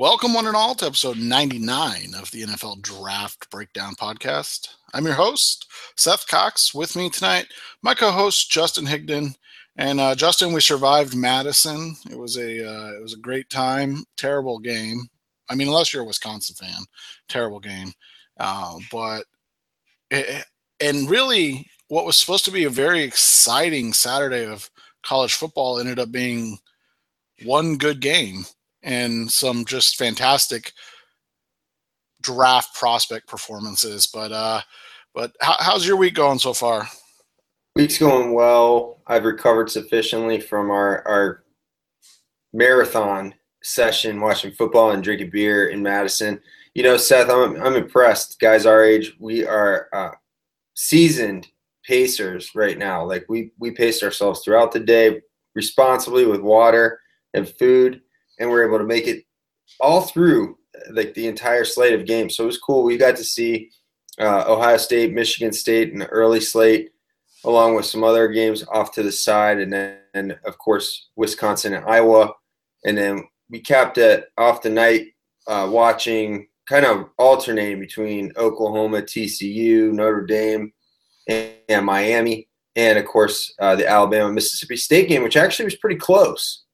Welcome, one and all, to episode 99 of the NFL Draft Breakdown Podcast. I'm your host, Seth Cox. With me tonight, my co host, Justin Higdon. And uh, Justin, we survived Madison. It was a uh, it was a great time. Terrible game. I mean, unless you're a Wisconsin fan, terrible game. Uh, but it, and really, what was supposed to be a very exciting Saturday of college football ended up being one good game and some just fantastic draft prospect performances. But uh, but how, how's your week going so far? Week's going well. I've recovered sufficiently from our our marathon session watching football and drinking beer in Madison. You know, Seth, I'm I'm impressed. Guys our age, we are uh, seasoned pacers right now. Like we we paced ourselves throughout the day responsibly with water and food and we're able to make it all through like the entire slate of games. So it was cool. We got to see uh, Ohio State, Michigan State the early slate, along with some other games off to the side, and then and of course Wisconsin and Iowa, and then we capped it off the night uh, watching kind of alternating between Oklahoma, TCU, Notre Dame, and, and Miami, and of course uh, the Alabama Mississippi State game, which actually was pretty close.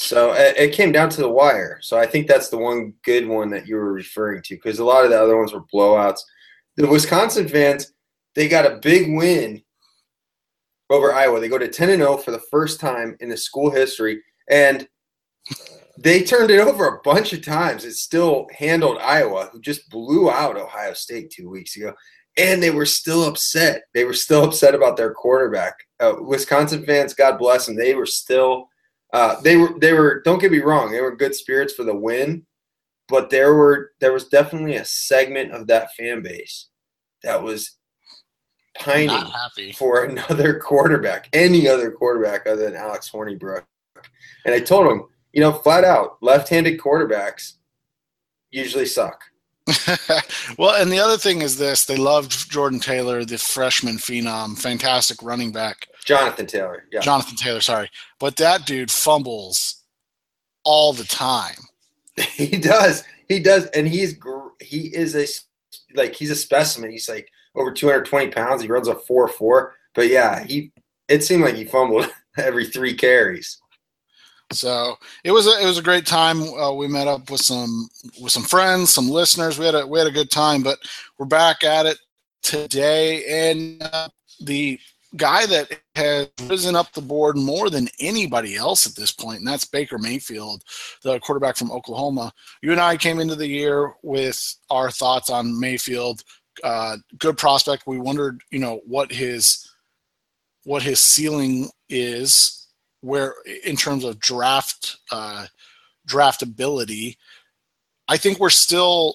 So it came down to the wire. So I think that's the one good one that you were referring to because a lot of the other ones were blowouts. The Wisconsin fans, they got a big win over Iowa. They go to 10 and 0 for the first time in the school history and they turned it over a bunch of times. It still handled Iowa, who just blew out Ohio State 2 weeks ago. And they were still upset. They were still upset about their quarterback. Uh, Wisconsin fans, God bless them, they were still uh, they were they were don't get me wrong they were good spirits for the win but there were there was definitely a segment of that fan base that was pining for another quarterback any other quarterback other than alex hornibrook. And i told him you know flat out left-handed quarterbacks usually suck. Well, and the other thing is this: they loved Jordan Taylor, the freshman phenom, fantastic running back. Jonathan Taylor. Yeah. Jonathan Taylor, sorry. But that dude fumbles all the time. he does. He does. And he's he is a like he's a specimen. He's like over 220 pounds. He runs a 4-4. But yeah, he it seemed like he fumbled every three carries. So it was a, it was a great time. Uh, we met up with some with some friends, some listeners. We had a we had a good time. But we're back at it today, and uh, the guy that has risen up the board more than anybody else at this point, and that's Baker Mayfield, the quarterback from Oklahoma. You and I came into the year with our thoughts on Mayfield. Uh, good prospect. We wondered, you know, what his what his ceiling is, where in terms of draft uh, draftability. I think we're still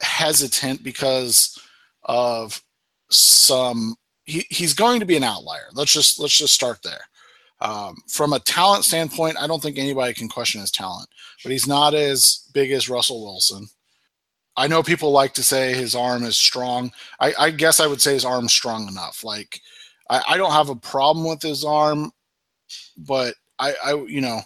hesitant because of some he, he's going to be an outlier. Let's just let's just start there. Um, from a talent standpoint, I don't think anybody can question his talent, but he's not as big as Russell Wilson. I know people like to say his arm is strong. I, I guess I would say his arm's strong enough. Like I, I don't have a problem with his arm, but I, I you know,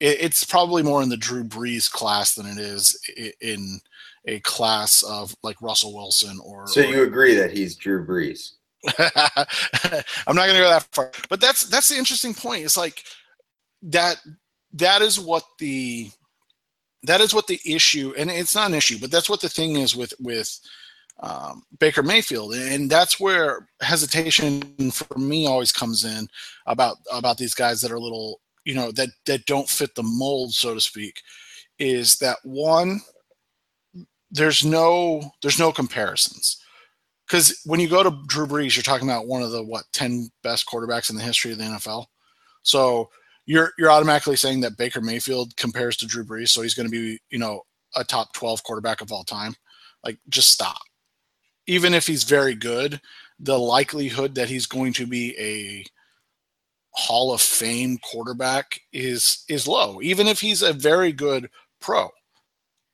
it, it's probably more in the Drew Brees class than it is in a class of like Russell Wilson or. So you agree that he's Drew Brees? I'm not going to go that far, but that's that's the interesting point. It's like that that is what the that is what the issue, and it's not an issue, but that's what the thing is with with um, Baker Mayfield, and that's where hesitation for me always comes in about about these guys that are little, you know, that that don't fit the mold, so to speak. Is that one? There's no there's no comparisons because when you go to Drew Brees, you're talking about one of the what ten best quarterbacks in the history of the NFL. So you're you're automatically saying that Baker Mayfield compares to Drew Brees, so he's going to be you know a top twelve quarterback of all time. Like, just stop. Even if he's very good, the likelihood that he's going to be a Hall of Fame quarterback is is low. Even if he's a very good pro,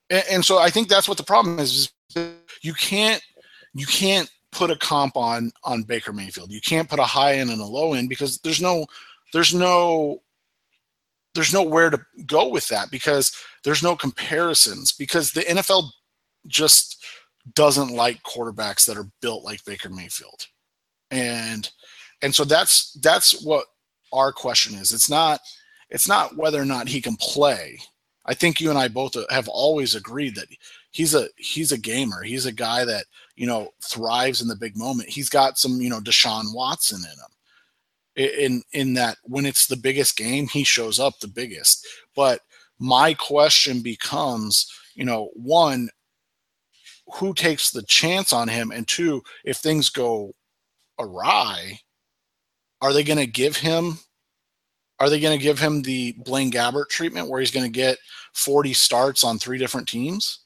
and, and so I think that's what the problem is. is you can't you can't put a comp on on Baker Mayfield. You can't put a high end and a low end because there's no there's no there's nowhere to go with that because there's no comparisons because the NFL just doesn't like quarterbacks that are built like Baker Mayfield. And and so that's that's what our question is. It's not it's not whether or not he can play. I think you and I both have always agreed that he's a he's a gamer. He's a guy that, you know, thrives in the big moment. He's got some, you know, Deshaun Watson in him in in that when it's the biggest game he shows up the biggest but my question becomes you know one who takes the chance on him and two if things go awry are they going to give him are they going to give him the Blaine Gabbert treatment where he's going to get 40 starts on three different teams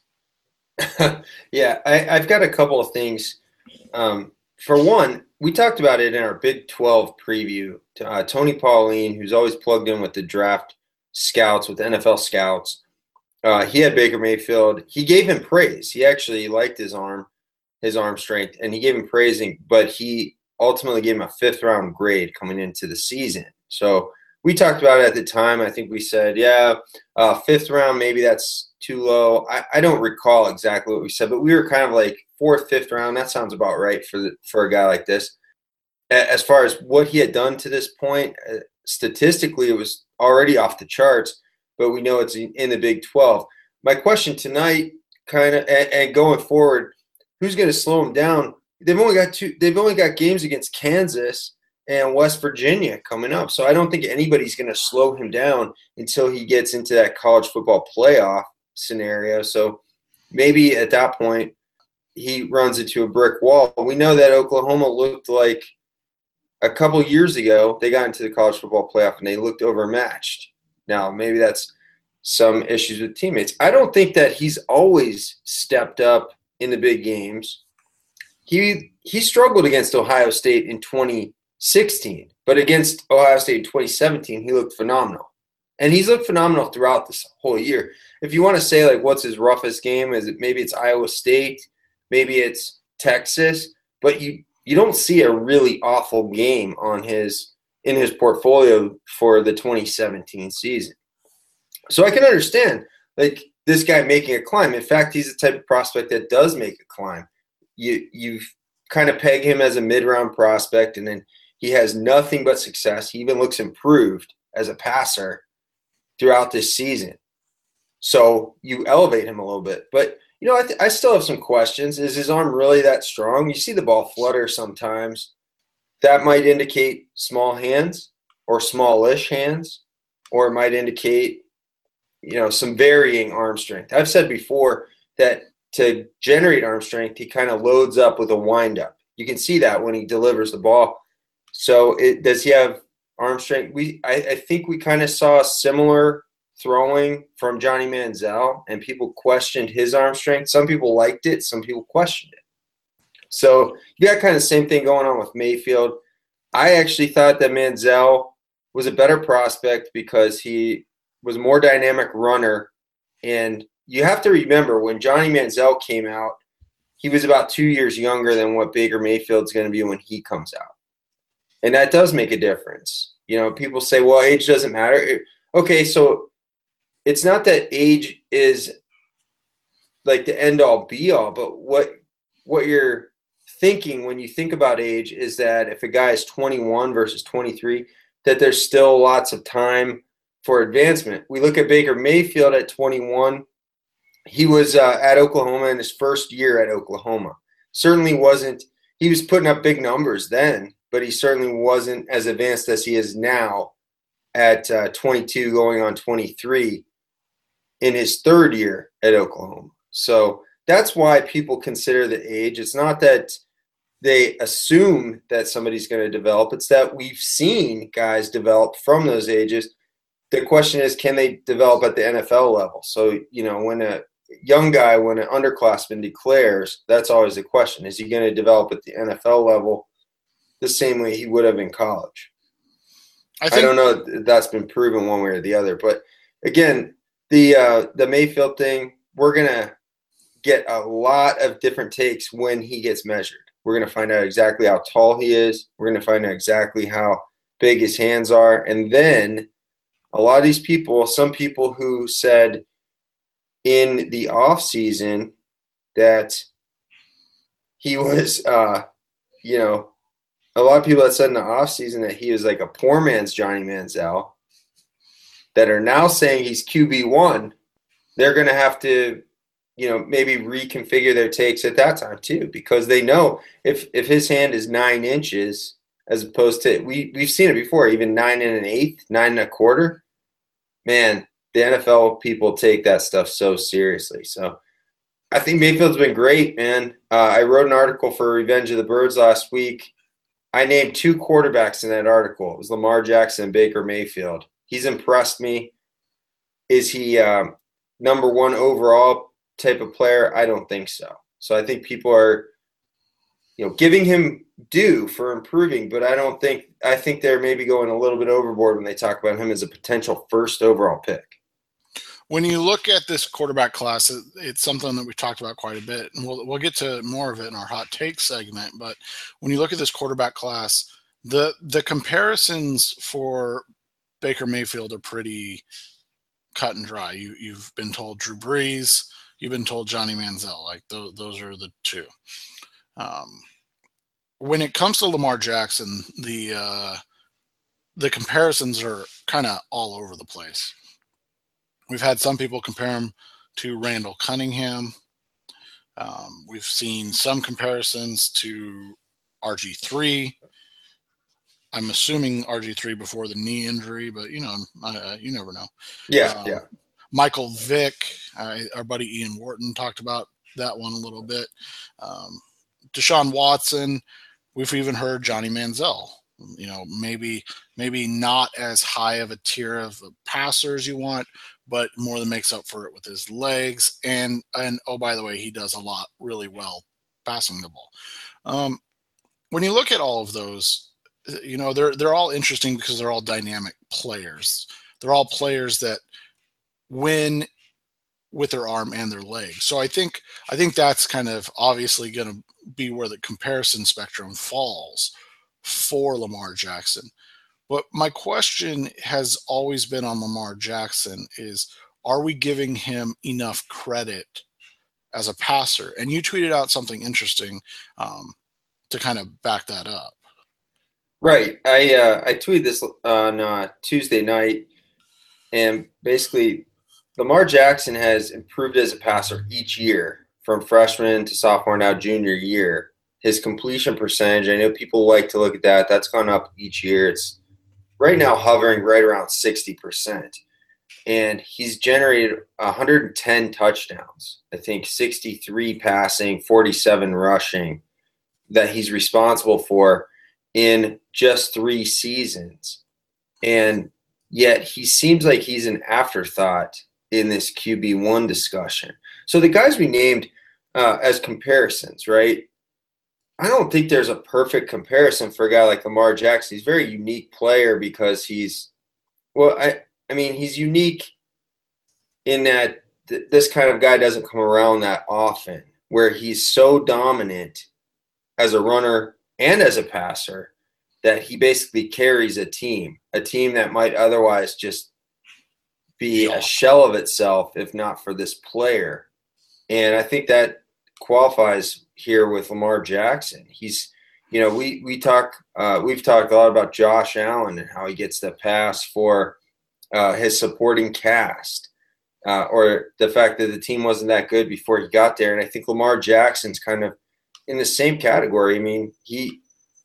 yeah I, have got a couple of things um, for one we talked about it in our Big 12 preview. Uh, Tony Pauline, who's always plugged in with the draft scouts, with NFL scouts, uh, he had Baker Mayfield. He gave him praise. He actually liked his arm, his arm strength, and he gave him praising, but he ultimately gave him a fifth round grade coming into the season. So we talked about it at the time. I think we said, yeah, uh, fifth round, maybe that's too low. I, I don't recall exactly what we said, but we were kind of like fourth, fifth round. That sounds about right for the, for a guy like this. As far as what he had done to this point, uh, statistically, it was already off the charts. But we know it's in the Big 12. My question tonight, kind of, and, and going forward, who's going to slow him down? They've only got two. They've only got games against Kansas and West Virginia coming up. So I don't think anybody's going to slow him down until he gets into that college football playoff scenario. So maybe at that point, he runs into a brick wall. We know that Oklahoma looked like a couple years ago they got into the college football playoff and they looked overmatched. Now maybe that's some issues with teammates. I don't think that he's always stepped up in the big games. He he struggled against Ohio State in 2016, but against Ohio State in 2017 he looked phenomenal. And he's looked phenomenal throughout this whole year. If you want to say like what's his roughest game, is it maybe it's Iowa State, maybe it's Texas, but you you don't see a really awful game on his in his portfolio for the 2017 season. So I can understand like this guy making a climb. In fact, he's the type of prospect that does make a climb. You you kind of peg him as a mid-round prospect and then he has nothing but success. He even looks improved as a passer throughout this season. So you elevate him a little bit. But you know, I, th- I still have some questions. Is his arm really that strong? You see the ball flutter sometimes. That might indicate small hands or smallish hands, or it might indicate, you know, some varying arm strength. I've said before that to generate arm strength, he kind of loads up with a windup. You can see that when he delivers the ball. So, it, does he have arm strength? We, I, I think we kind of saw a similar throwing from Johnny Manziel, and people questioned his arm strength. Some people liked it, some people questioned it. So you got kind of the same thing going on with Mayfield. I actually thought that Manziel was a better prospect because he was a more dynamic runner. And you have to remember when Johnny Manziel came out, he was about two years younger than what Baker Mayfield's going to be when he comes out. And that does make a difference. You know, people say, well, age doesn't matter. Okay, so it's not that age is like the end all be all, but what what you're thinking when you think about age is that if a guy is 21 versus 23, that there's still lots of time for advancement. We look at Baker Mayfield at 21. He was uh, at Oklahoma in his first year at Oklahoma. Certainly wasn't, he was putting up big numbers then, but he certainly wasn't as advanced as he is now at uh, 22 going on 23 in his third year at Oklahoma. So that's why people consider the age. It's not that they assume that somebody's going to develop, it's that we've seen guys develop from those ages. The question is, can they develop at the NFL level? So, you know, when a young guy, when an underclassman declares, that's always the question. Is he going to develop at the NFL level the same way he would have in college? I, think- I don't know if that's been proven one way or the other. But again, the uh, the Mayfield thing, we're gonna get a lot of different takes when he gets measured. We're gonna find out exactly how tall he is. We're gonna find out exactly how big his hands are, and then a lot of these people, some people who said in the off season that he was, uh, you know, a lot of people that said in the off season that he was like a poor man's Johnny Manziel that are now saying he's QB one, they're going to have to, you know, maybe reconfigure their takes at that time too, because they know if if his hand is nine inches as opposed to we we've seen it before, even nine and an eighth, nine and a quarter. Man, the NFL people take that stuff so seriously. So I think Mayfield's been great, man. Uh, I wrote an article for Revenge of the Birds last week. I named two quarterbacks in that article. It was Lamar Jackson and Baker Mayfield. He's impressed me. Is he um, number one overall type of player? I don't think so. So I think people are, you know, giving him due for improving, but I don't think I think they're maybe going a little bit overboard when they talk about him as a potential first overall pick. When you look at this quarterback class, it's something that we've talked about quite a bit, and we'll we'll get to more of it in our hot take segment. But when you look at this quarterback class, the the comparisons for Baker Mayfield are pretty cut and dry. You you've been told Drew Brees, you've been told Johnny Manziel. Like those those are the two. Um, when it comes to Lamar Jackson, the uh, the comparisons are kind of all over the place. We've had some people compare him to Randall Cunningham. Um, we've seen some comparisons to RG3. I'm assuming RG3 before the knee injury, but you know, uh, you never know. Yeah, um, yeah. Michael Vick, uh, our buddy Ian Wharton talked about that one a little bit. Um, Deshaun Watson, we've even heard Johnny Manziel. You know, maybe maybe not as high of a tier of a passer as you want, but more than makes up for it with his legs. And and oh, by the way, he does a lot really well passing the ball. Um, when you look at all of those, you know they're they're all interesting because they're all dynamic players. They're all players that win with their arm and their leg. So I think I think that's kind of obviously going to be where the comparison spectrum falls for Lamar Jackson. But my question has always been on Lamar Jackson is are we giving him enough credit as a passer? And you tweeted out something interesting um, to kind of back that up. Right. I uh, I tweeted this on uh, Tuesday night, and basically, Lamar Jackson has improved as a passer each year from freshman to sophomore, now junior year. His completion percentage, I know people like to look at that. That's gone up each year. It's right now hovering right around 60%. And he's generated 110 touchdowns. I think 63 passing, 47 rushing that he's responsible for in just three seasons. And yet he seems like he's an afterthought in this QB1 discussion. So the guys we named uh, as comparisons, right? I don't think there's a perfect comparison for a guy like Lamar Jackson. He's a very unique player because he's, well, I, I mean, he's unique in that th- this kind of guy doesn't come around that often, where he's so dominant as a runner and as a passer that he basically carries a team, a team that might otherwise just be a shell of itself if not for this player. And I think that qualifies here with Lamar Jackson. He's, you know, we we talk, uh, we've talked a lot about Josh Allen and how he gets the pass for uh, his supporting cast, uh, or the fact that the team wasn't that good before he got there. And I think Lamar Jackson's kind of in the same category. I mean, he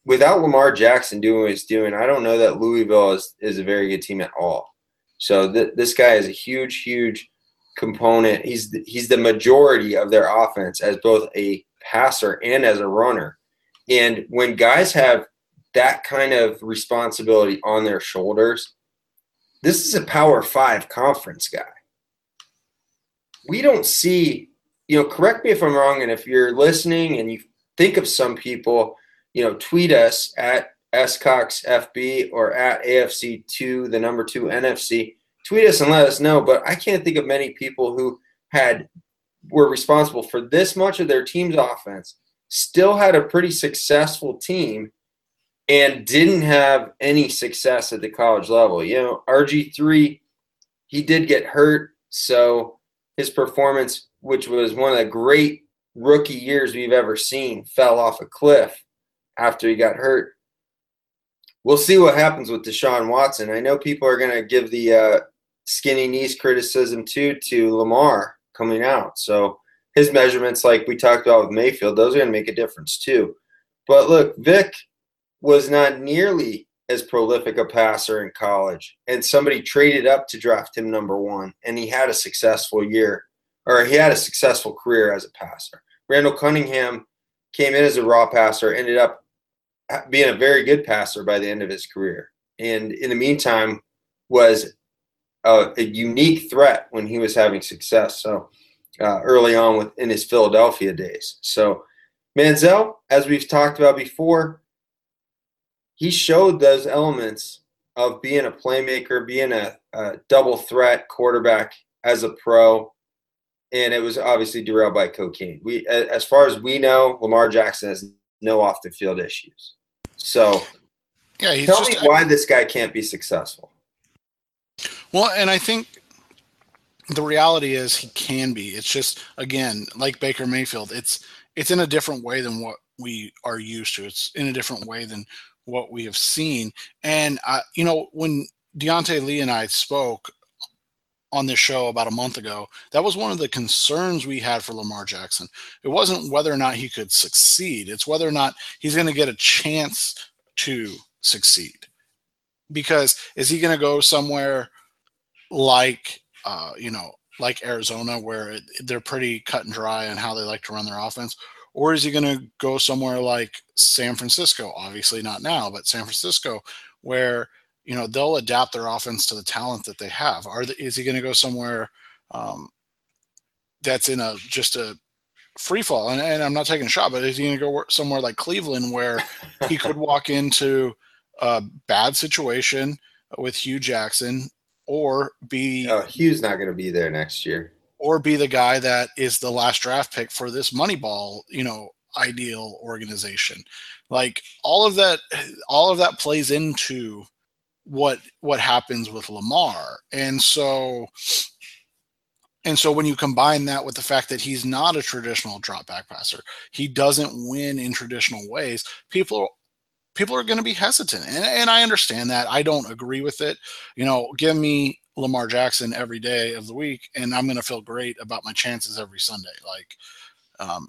without Lamar Jackson doing what he's doing, I don't know that Louisville is, is a very good team at all. So th- this guy is a huge, huge component. He's the, he's the majority of their offense as both a passer and as a runner. And when guys have that kind of responsibility on their shoulders, this is a Power Five conference guy. We don't see, you know, correct me if I'm wrong, and if you're listening and you think of some people you know, tweet us at SCoxFB or at AFC2, the number two NFC. Tweet us and let us know. But I can't think of many people who had were responsible for this much of their team's offense, still had a pretty successful team, and didn't have any success at the college level. You know, RG3, he did get hurt. So his performance, which was one of the great rookie years we've ever seen, fell off a cliff after he got hurt. We'll see what happens with Deshaun Watson. I know people are going to give the uh, skinny knees criticism too to Lamar coming out. So his measurements, like we talked about with Mayfield, those are going to make a difference too. But look, Vick was not nearly as prolific a passer in college, and somebody traded up to draft him number one, and he had a successful year, or he had a successful career as a passer. Randall Cunningham came in as a raw passer, ended up being a very good passer by the end of his career, and in the meantime was a, a unique threat when he was having success. So uh, early on with in his Philadelphia days. So Manziel, as we've talked about before, he showed those elements of being a playmaker, being a, a double threat quarterback as a pro, and it was obviously derailed by cocaine. We, as far as we know, Lamar Jackson has no off the field issues. So, yeah, tell just, me why this guy can't be successful. Well, and I think the reality is he can be. It's just again, like Baker Mayfield, it's it's in a different way than what we are used to. It's in a different way than what we have seen. And uh, you know, when Deontay Lee and I spoke on this show about a month ago, that was one of the concerns we had for Lamar Jackson. It wasn't whether or not he could succeed; it's whether or not he's going to get a chance to succeed. Because is he going to go somewhere like uh, you know, like Arizona, where they're pretty cut and dry on how they like to run their offense? Or is he going to go somewhere like San Francisco? Obviously, not now, but San Francisco, where you know they'll adapt their offense to the talent that they have. Are is he going to go somewhere um, that's in a just a free fall? And, and I'm not taking a shot, but is he going to go somewhere like Cleveland where he could walk into a bad situation with Hue Jackson or be oh, Hue's not going to be there next year, or be the guy that is the last draft pick for this Moneyball, you know, ideal organization. Like all of that, all of that plays into what what happens with Lamar, and so. And so when you combine that with the fact that he's not a traditional drop back passer, he doesn't win in traditional ways, people people are going to be hesitant. And, and I understand that. I don't agree with it. You know, give me Lamar Jackson every day of the week, and I'm going to feel great about my chances every Sunday. Like, um,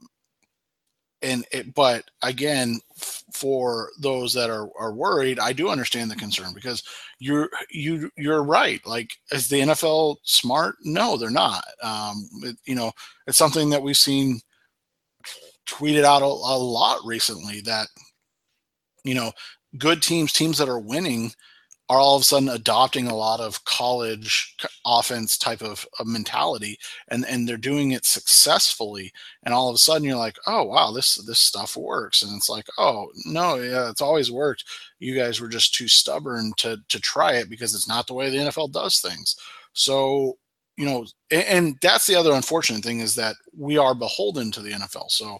and it, but again, f- for those that are, are worried, I do understand the concern because you're you you're right. Like, is the NFL smart? No, they're not. Um, it, you know, it's something that we've seen tweeted out a, a lot recently that you know, good teams, teams that are winning, are all of a sudden adopting a lot of college offense type of, of, mentality and and they're doing it successfully and all of a sudden you're like oh wow this this stuff works. And it's like oh no yeah it's always worked. You guys were just too stubborn to to try it because it's not the way the NFL does things. So you know and, and that's the other unfortunate thing is that we are beholden to the NFL so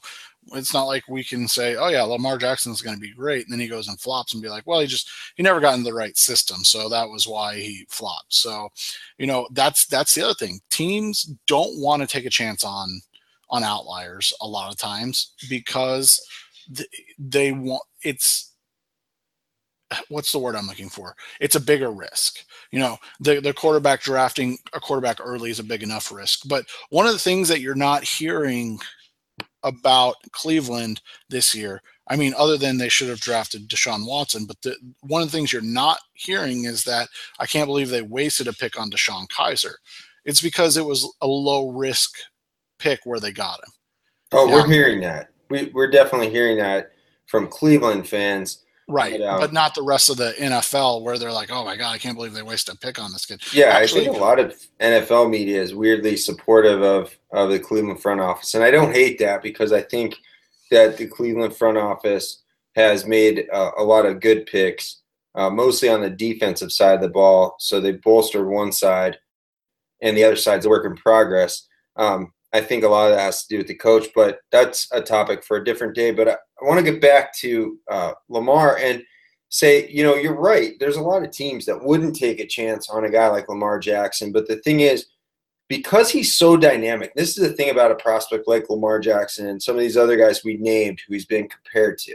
it's not like we can say, oh yeah, Lamar Jackson is going to be great, and then he goes and flops and be like, well, he just he never got in the right system, so that was why he flopped. So, you know, that's that's the other thing. Teams don't want to take a chance on on outliers a lot of times because they want it's what's the word I'm looking for? It's a bigger risk. You know, the the quarterback drafting a quarterback early is a big enough risk. But one of the things that you're not hearing about Cleveland this year. I mean, other than they should have drafted Deshaun Watson, but the, one of the things you're not hearing is that I can't believe they wasted a pick on DeShone Kizer. It's because it was a low risk pick where they got him. Oh, we're hearing that. We, we're definitely hearing that from Cleveland fans Right, but, but, not the rest of the NFL where they're like, "Oh my god, I can't believe they wasted a pick on this kid." Yeah, Actually, I think a lot of NFL media is weirdly supportive of of the Cleveland front office, and I don't hate that because I think that the Cleveland front office has made uh, a lot of good picks, uh, mostly on the defensive side of the ball. So they bolstered one side, and the other side's a work in progress. Um, I think a lot of that has to do with the coach, but that's a topic for a different day. But I, I want to get back to uh, Lamar, and say, you know, you're right. There's a lot of teams that wouldn't take a chance on a guy like Lamar Jackson. But the thing is, because he's so dynamic, this is the thing about a prospect like Lamar Jackson and some of these other guys we named who he's been compared to.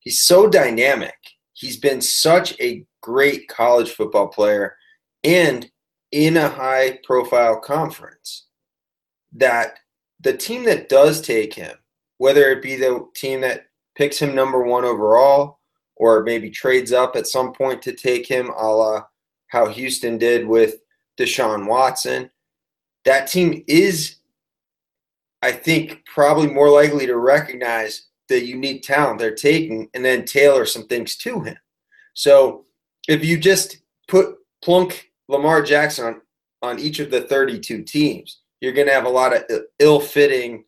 He's so dynamic. He's been such a great college football player and in a high profile conference that the team that does take him, whether it be the team that picks him number one overall or maybe trades up at some point to take him, a la how Houston did with Deshaun Watson, that team is, I think, probably more likely to recognize the unique talent they're taking and then tailor some things to him. So if you just put plunk Lamar Jackson on, on each of the 32 teams, you're going to have a lot of ill-fitting,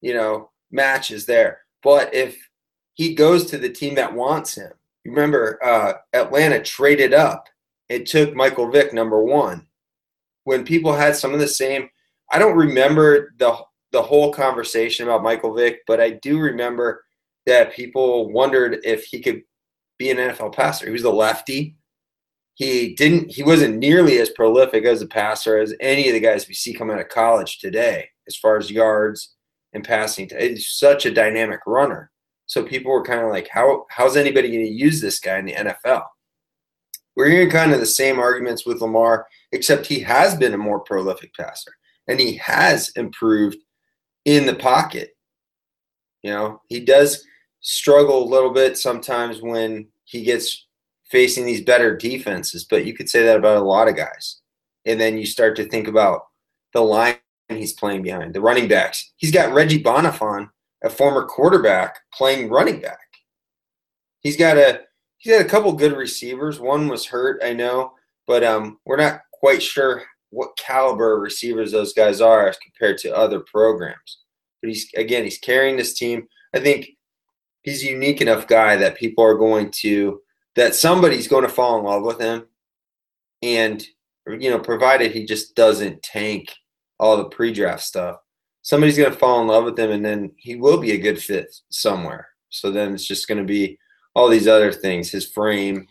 you know, matches there. But if he goes to the team that wants him, remember uh, Atlanta traded up. It took Michael Vick number one. When people had some of the same, I don't remember the the whole conversation about Michael Vick, but I do remember that people wondered if he could be an NFL passer. He was the lefty. He didn't. He wasn't nearly as prolific as a passer as any of the guys we see coming out of college today, as far as yards and passing. He's such a dynamic runner. So people were kind of like, "How how's anybody going to use this guy in the NFL?" We're hearing kind of the same arguments with Lamar, except he has been a more prolific passer and he has improved in the pocket. You know, he does struggle a little bit sometimes when he gets facing these better defenses, but you could say that about a lot of guys. And then you start to think about the line he's playing behind, the running backs. He's got Reggie Bonnafon, a former quarterback, playing running back. He's got a he's got a couple good receivers. One was hurt, I know, but um, we're not quite sure what caliber receivers those guys are as compared to other programs. But he's again, he's carrying this team. I think he's a unique enough guy that people are going to that somebody's going to fall in love with him. And you know provided he just doesn't tank all the pre-draft stuff somebody's going to fall in love with him and then he will be a good fit somewhere. So then it's just going to be all these other things his frame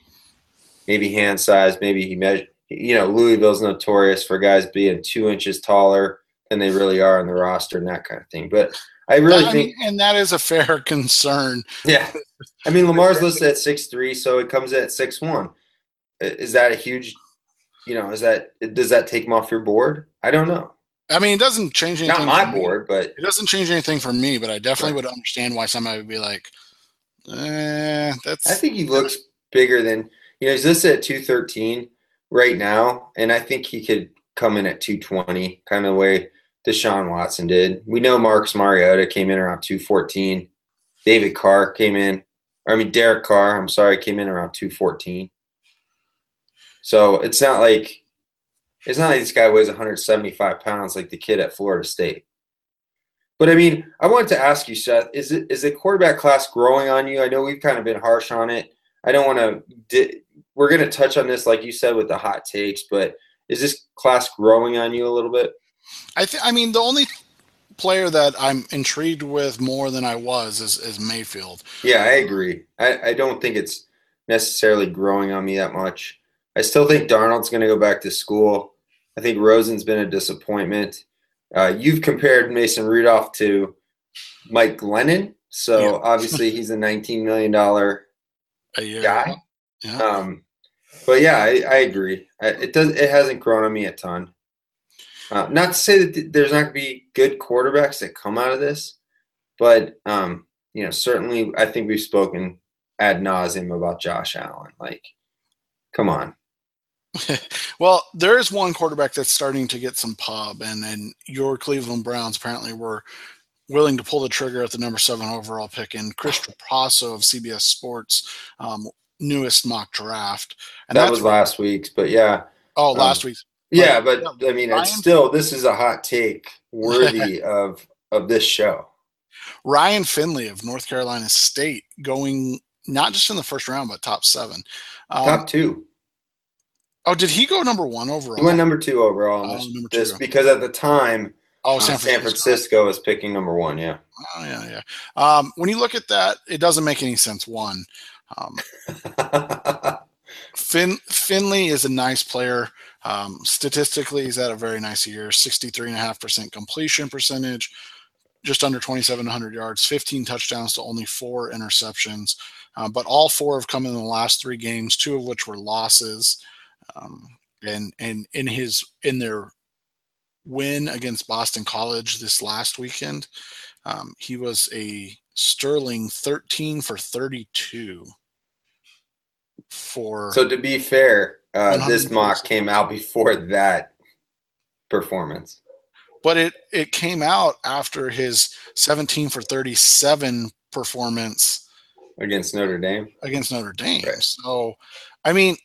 maybe hand size maybe he measure you know louisville's notorious for guys being two inches taller than they really are on the roster and that kind of thing. But I really I think, mean, and that is a fair concern. Yeah, I mean Lamar's listed at six three, so it comes at six one. Is that a huge? You know, is that does that take him off your board? I don't know. I mean, it doesn't change anything. Not my board, but it doesn't change anything for me. But I definitely right. would understand why somebody would be like, eh, "That's." I think he looks bigger than you know. He's listed at two thirteen right now, and I think he could come in at two twenty, kind of way Deshaun Watson did. We know Marcus Mariota came in around 214. David Carr came in, I mean Derek Carr, I'm sorry, came in around 214. So it's not like it's not like this guy weighs 175 pounds like the kid at Florida State. But I mean, I wanted to ask you, Seth, is it is the quarterback class growing on you? I know we've kind of been harsh on it. I don't want to. We're going to touch on this, like you said, with the hot takes. But is this class growing on you a little bit? I think. I mean, the only player that I'm intrigued with more than I was is, is Mayfield. Yeah, I agree. I, I don't think it's necessarily growing on me that much. I still think Darnold's going to go back to school. I think Rosen's been a disappointment. Uh, you've compared Mason Rudolph to Mike Glennon, so yeah. obviously he's a $19 million guy. Yeah. Um, but yeah, I, I agree. It does. It hasn't grown on me a ton. Uh, not to say that there's not going to be good quarterbacks that come out of this, but um, you know, certainly I think we've spoken ad nauseum about Josh Allen. Like, come on. well, there is one quarterback that's starting to get some pub, and and your Cleveland Browns apparently were willing to pull the trigger at the number seven overall pick in Chris Trapasso of CBS Sports um, newest mock draft. And that was last week's, but yeah. Oh, last um, week's. Yeah, but I mean, Ryan, it's still this is a hot take worthy of of this show. Ryan Finley of North Carolina State going not just in the first round, but top seven, um, top two. Oh, did he go number one overall? He went number two overall. Oh, this, this because at the time, oh, San, uh, Francisco. San Francisco was picking number one. Yeah. Oh yeah, yeah. Um, when you look at that, it doesn't make any sense. One, Um, Fin- Finley is a nice player. Um, statistically, he's had a very nice year 63.5% completion percentage, just under 2,700 yards, 15 touchdowns to only four interceptions. Uh, but all four have come in the last three games, two of which were losses. Um, and and in his in their win against Boston College this last weekend, um, he was a sterling 13 for 32 for so to be fair, uh, this mock came out before that performance. But it it came out after his 17 for 37 performance against Notre Dame. Against Notre Dame. Right. So, I mean,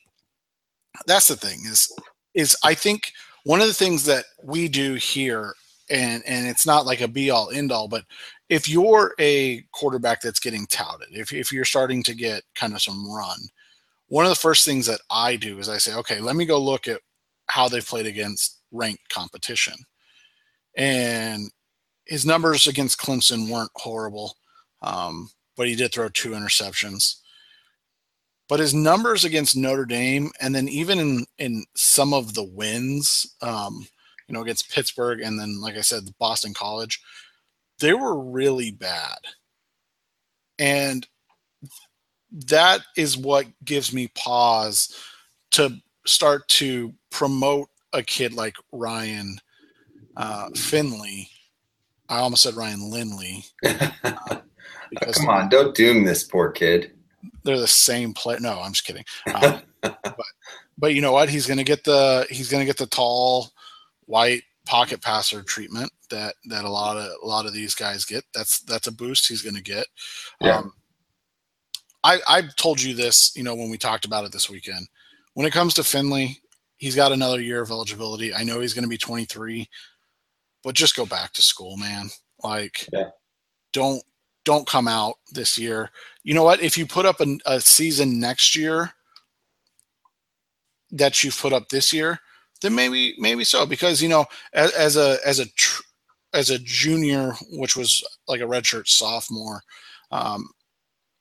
that's the thing is is I think one of the things that we do here and and it's not like a be all end all but if you're a quarterback that's getting touted if, if you're starting to get kind of some run one of the first things that I do is I say, okay, let me go look at how they've played against ranked competition. And his numbers against Clemson weren't horrible, um, but he did throw two interceptions. But his numbers against Notre Dame, and then even in, in some of the wins, um, you know, against Pittsburgh, and then, like I said, Boston College, they were really bad. And that is what gives me pause to start to promote a kid like Ryan uh, Finley. I almost said Ryan Lindley. Uh, Come on, don't doom this poor kid. They're the same player. No, I'm just kidding. Um, but, but you know what? He's going to get the he's going to get the tall, white pocket passer treatment that that a lot of a lot of these guys get. That's that's a boost he's going to get. Yeah. Um, I, I've told you this, you know, when we talked about it this weekend. When it comes to Finley, he's got another year of eligibility. I know he's going to be 23, but just go back to school, man. Like, yeah. don't don't come out this year. You know what? If you put up a, a season next year that you've put up this year, then maybe maybe so because you know as, as a as a tr- as a junior, which was like a redshirt sophomore, um,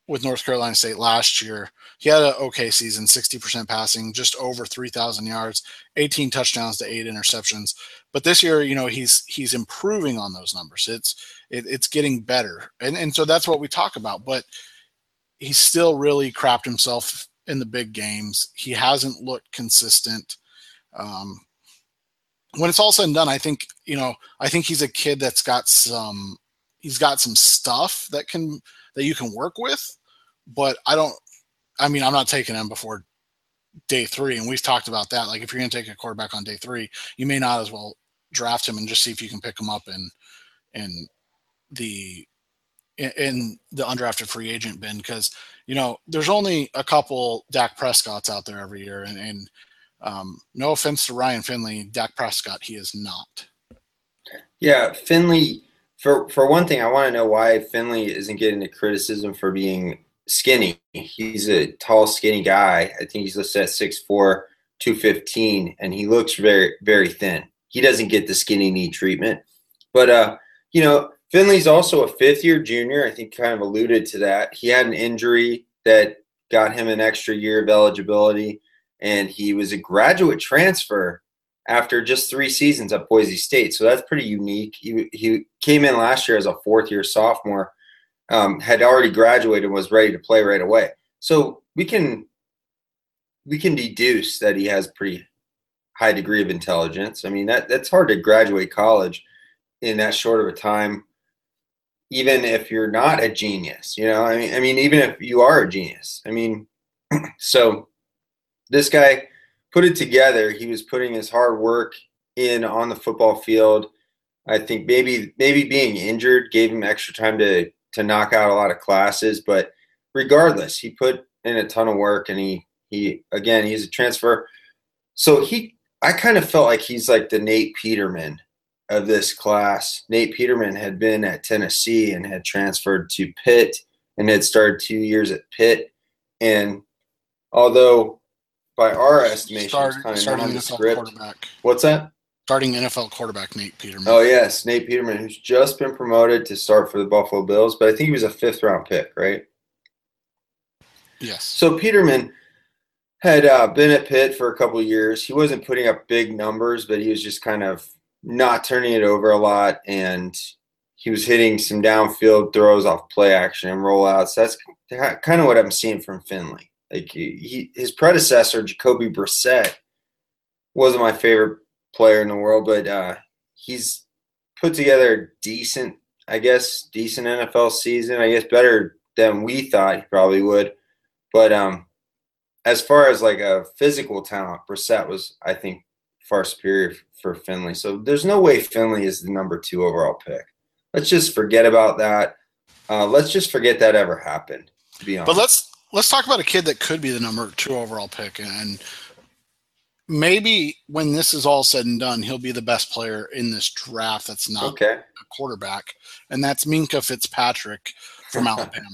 with North Carolina State last year. He had an okay season, 60% passing, just over 3,000 yards, 18 touchdowns to eight interceptions. But this year, you know, he's he's improving on those numbers. It's it, it's getting better, and and so that's what we talk about. But he's still really crapped himself in the big games. He hasn't looked consistent. Um, when it's all said and done, I think you know, I think he's a kid that's got some he's got some stuff that can that you can work with, but I don't. I mean, I'm not taking him before day three, and we've talked about that. Like, if you're going to take a quarterback on day three, you may not as well draft him and just see if you can pick him up in in the in the undrafted free agent bin because you know there's only a couple Dak Prescotts out there every year, and, and um, no offense to Ryan Finley, Dak Prescott, he is not. Yeah, Finley for for one thing, I want to know why Finley isn't getting the criticism for being skinny. He's a tall, skinny guy. I think he's listed at 6'4", 215, and he looks very, very thin. He doesn't get the skinny knee treatment. But uh, you know, Finley's also a fifth year junior. I think kind of alluded to that. He had an injury that got him an extra year of eligibility, and he was a graduate transfer after just three seasons at Boise State. So that's pretty unique. He, he came in last year as a fourth year sophomore, um, had already graduated was ready to play right away. So we can we can deduce that he has pretty high degree of intelligence. I mean that that's hard to graduate college in that short of a time, even if you're not a genius. You know, I mean, I mean, even if you are a genius. I mean, so this guy put it together. He was putting his hard work in on the football field. I think maybe maybe being injured gave him extra time to to knock out a lot of classes, but regardless, he put in a ton of work and he he again he's a transfer. So he I kind of felt like he's like the Nate Peterman of this class. Nate Peterman had been at Tennessee and had transferred to Pitt and had started two years at Pitt. And although by our estimation, Start, kind of starting NFL quarterback. What's that? Starting NFL quarterback Nate Peterman. Oh yes, Nate Peterman, who's just been promoted to start for the Buffalo Bills, but I think he was a fifth round pick, right? Yes. So Peterman had uh, been at Pitt for a couple years. He wasn't putting up big numbers, but he was just kind of not turning it over a lot, and he was hitting some downfield throws off play action and rollouts. That's kind of what I'm seeing from Finley. Like he, his predecessor, Jacoby Brissett, wasn't my favorite player in the world, but uh, he's put together a decent, I guess, decent NFL season. I guess better than we thought he probably would. But um, as far as like a physical talent, Brissett was, I think, far superior for Finley. So there's no way Finley is the number two overall pick. Let's just forget about that. Uh, let's just forget that ever happened. To be honest. But let's let's talk about a kid that could be the number two overall pick, and maybe when this is all said and done, he'll be the best player in this draft. That's not okay. a quarterback, and that's Minkah Fitzpatrick from Alabama.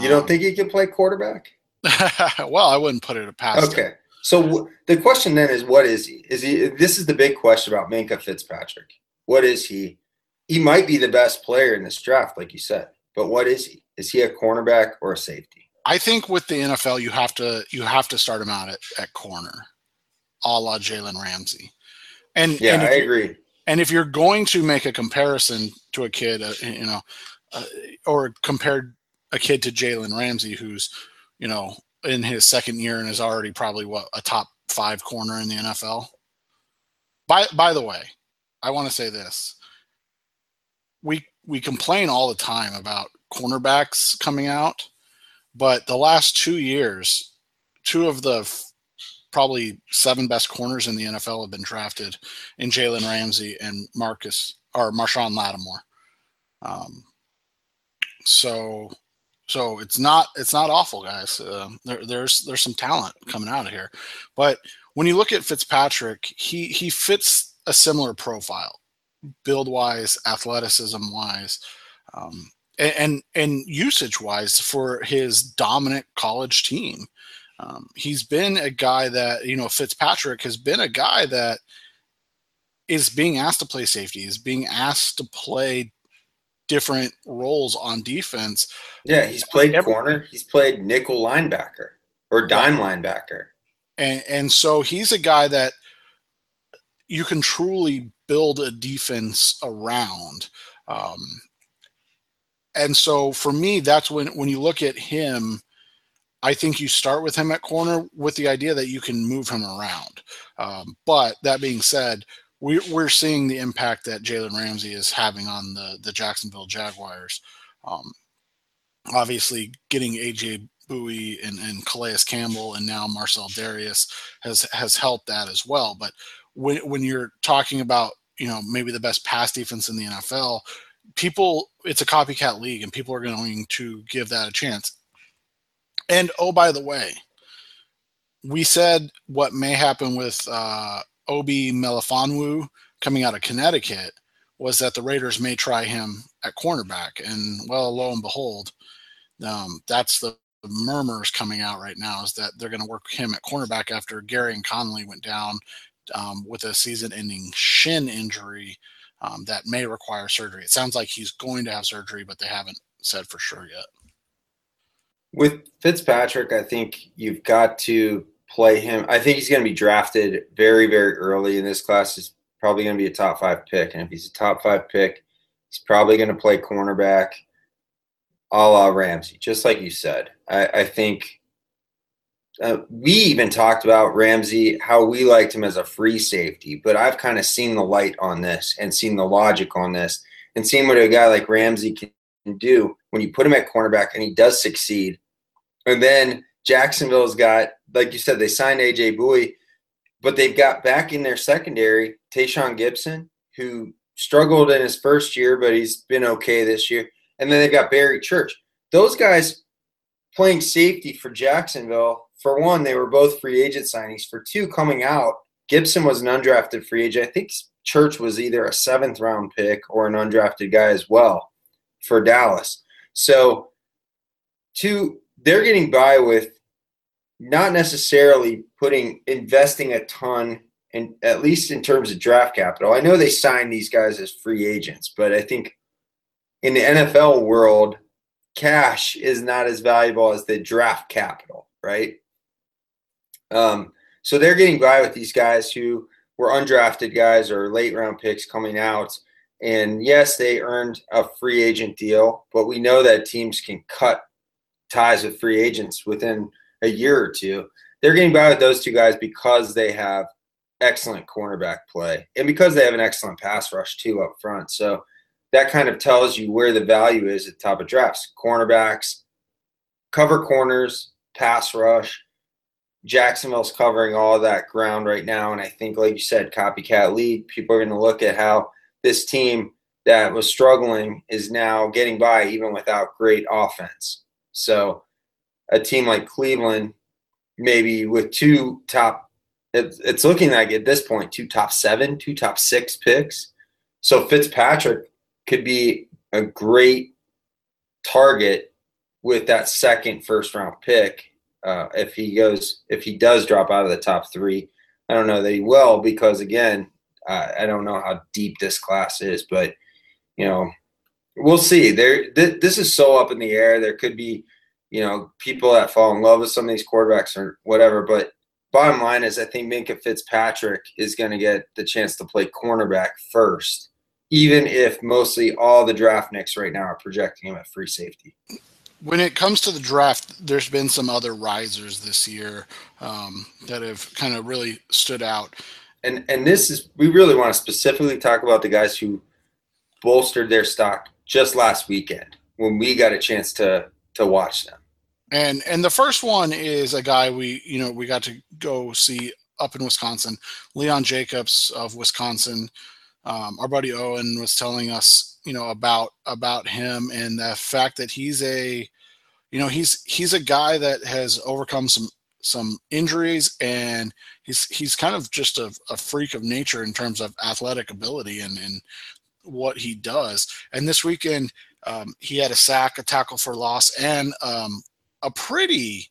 you don't um, think he can play quarterback? well, I wouldn't put it past. Okay. Him. So w- the question then is, what is he? Is he? This is the big question about Minkah Fitzpatrick. What is he? He might be the best player in this draft, like you said, but what is he? Is he a cornerback or a safety? I think with the NFL, you have to you have to start him out at, at corner, a la Jalen Ramsey. And yeah, and I agree. And if you're going to make a comparison to a kid, uh, you know, uh, or compared a kid to Jalen Ramsey, who's you know, in his second year and is already probably what a top five corner in the NFL. By by the way, I want to say this. We we complain all the time about cornerbacks coming out, but the last two years, two of the f- probably seven best corners in the NFL have been drafted in Jalen Ramsey and Marcus or Marshon Lattimore. Um, so so it's not it's not awful, guys. Uh, there, there's there's some talent coming out of here, but when you look at Fitzpatrick, he he fits a similar profile, build wise, athleticism wise, um, and, and, usage wise for his dominant college team. Um, he's been a guy that you know Fitzpatrick has been a guy that is being asked to play safety, is being asked to play different roles on defense. Yeah, he's played Every, corner, he's played nickel linebacker or dime linebacker. And and so he's a guy that you can truly build a defense around. Um, and so for me, that's when when you look at him, I think you start with him at corner with the idea that you can move him around. Um, but that being said, we're, we're seeing the impact that Jalen Ramsey is having on the, the Jacksonville Jaguars. Um, obviously, getting AJ Bouye and, and Calais Campbell and now Marcell Dareus has has helped that as well. But when when you're talking about you know maybe the best pass defense in the NFL, people it's a copycat league and people are going to give that a chance. And oh by the way, we said what may happen with uh, Obi Melifonwu coming out of Connecticut was that the Raiders may try him at cornerback. And well, lo and behold, um, that's the murmurs coming out right now is that they're going to work him at cornerback after Gareon Conley went down um, with a season-ending shin injury um, that may require surgery. It sounds like he's going to have surgery, but they haven't said for sure yet. With Fitzpatrick, I think you've got to play him. I think he's going to be drafted very, very early in this class. He's probably going to be a top five pick. And if he's a top five pick, he's probably going to play cornerback a la Ramsey, just like you said. I, I think uh, we even talked about Ramsey, how we liked him as a free safety, but I've kind of seen the light on this and seen the logic on this and seen what a guy like Ramsey can do when you put him at cornerback and he does succeed. And then Jacksonville's got, like you said, they signed AJ Bouye, but they've got back in their secondary Tashaun Gipson, who struggled in his first year, but he's been okay this year. And then they've got Barry Church. Those guys playing safety for Jacksonville, for one, they were both free agent signings. For two, coming out, Gipson was an undrafted free agent. I think Church was either a seventh round pick or an undrafted guy as well for Dallas. So, two they're getting by with not necessarily putting investing a ton in at least in terms of draft capital. I know they signed these guys as free agents, but I think in the NFL world, cash is not as valuable as the draft capital, right? Um, so they're getting by with these guys who were undrafted guys or late round picks coming out. And yes, they earned a free agent deal, but we know that teams can cut ties with free agents within a year or two. They're getting by with those two guys because they have excellent cornerback play and because they have an excellent pass rush too up front. So that kind of tells you where the value is at the top of drafts. Cornerbacks, cover corners, pass rush. Jacksonville's covering all that ground right now. And I think, like you said, copycat league, people are going to look at how this team that was struggling is now getting by even without great offense. So a team like Cleveland, maybe with two top, it's looking like at this point, two top seven, two top six picks. So Fitzpatrick could be a great target with that second first round pick uh, if he goes if he does drop out of the top three. I don't know that he will because again, I don't know how deep this class is, but you know, we'll see. There, th- this is so up in the air. There could be, you know, people that fall in love with some of these quarterbacks or whatever. But bottom line is, I think Minkah Fitzpatrick is going to get the chance to play cornerback first, even if mostly all the draftniks right now are projecting him at free safety when it comes to the draft, there's been some other risers this year um, that have kind of really stood out. And and this is we really want to specifically talk about the guys who bolstered their stock just last weekend when we got a chance to to watch them. And and the first one is a guy we you know we got to go see up in Wisconsin, Leon Jacobs of Wisconsin. Um, our buddy Owen was telling us you know about about him and the fact that he's a you know he's he's a guy that has overcome some some injuries and he's he's kind of just a, a freak of nature in terms of athletic ability and and what he does. And this weekend um, he had a sack a tackle for loss and um, a pretty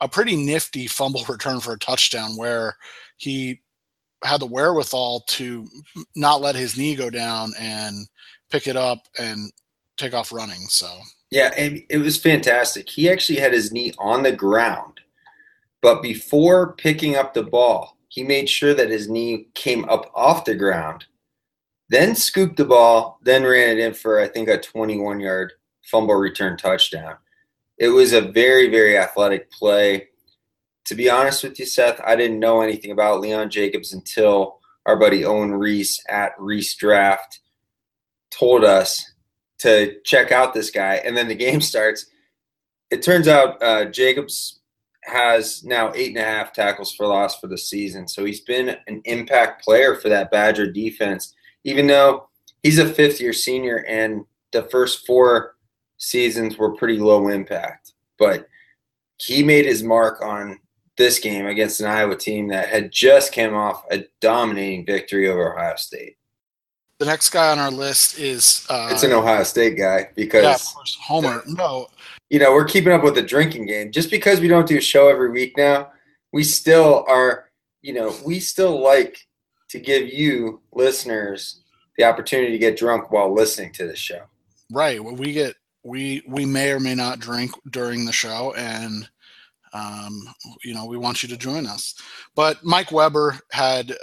a pretty nifty fumble return for a touchdown where he had the wherewithal to not let his knee go down and pick it up and take off running. So yeah, and it was fantastic. He actually had his knee on the ground, but before picking up the ball, he made sure that his knee came up off the ground, then scooped the ball, then ran it in for I think a 21 yard fumble return touchdown. It was a very very athletic play. To be honest with you, Seth, I didn't know anything about Leon Jacobs until our buddy Owen Reese at Reese Draft told us to check out this guy, and then the game starts. It turns out uh, Jacobs has now eight and a half tackles for loss for the season, so he's been an impact player for that Badger defense. Even though he's a fifth year senior, and the first four seasons were pretty low impact, but he made his mark on this game against an Iowa team that had just came off a dominating victory over Ohio State. The next guy on our list is uh, it's an Ohio State guy because yeah, of course, Homer. No, you know we're keeping up with the drinking game. Just because we don't do a show every week now, we still are. You know, we still like to give you listeners the opportunity to get drunk while listening to the show. Right. Well, we get we we may or may not drink during the show, and um, you know we want you to join us. But Mike Weber had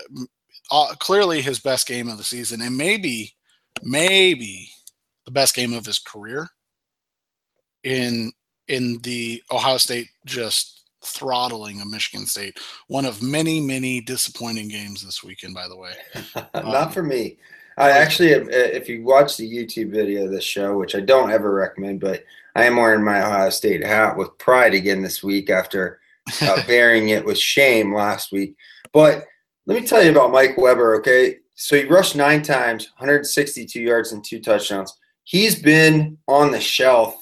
uh, clearly his best game of the season, and maybe, maybe the best game of his career. In in the Ohio State just throttling of Michigan State, one of many many disappointing games this weekend. By the way, not um, for me. I actually, if you watch the YouTube video of this show, which I don't ever recommend, but I am wearing my Ohio State hat with pride again this week after uh, bearing it with shame last week. But let me tell you about Mike Weber, okay? So he rushed nine times, 162 yards and two touchdowns. He's been on the shelf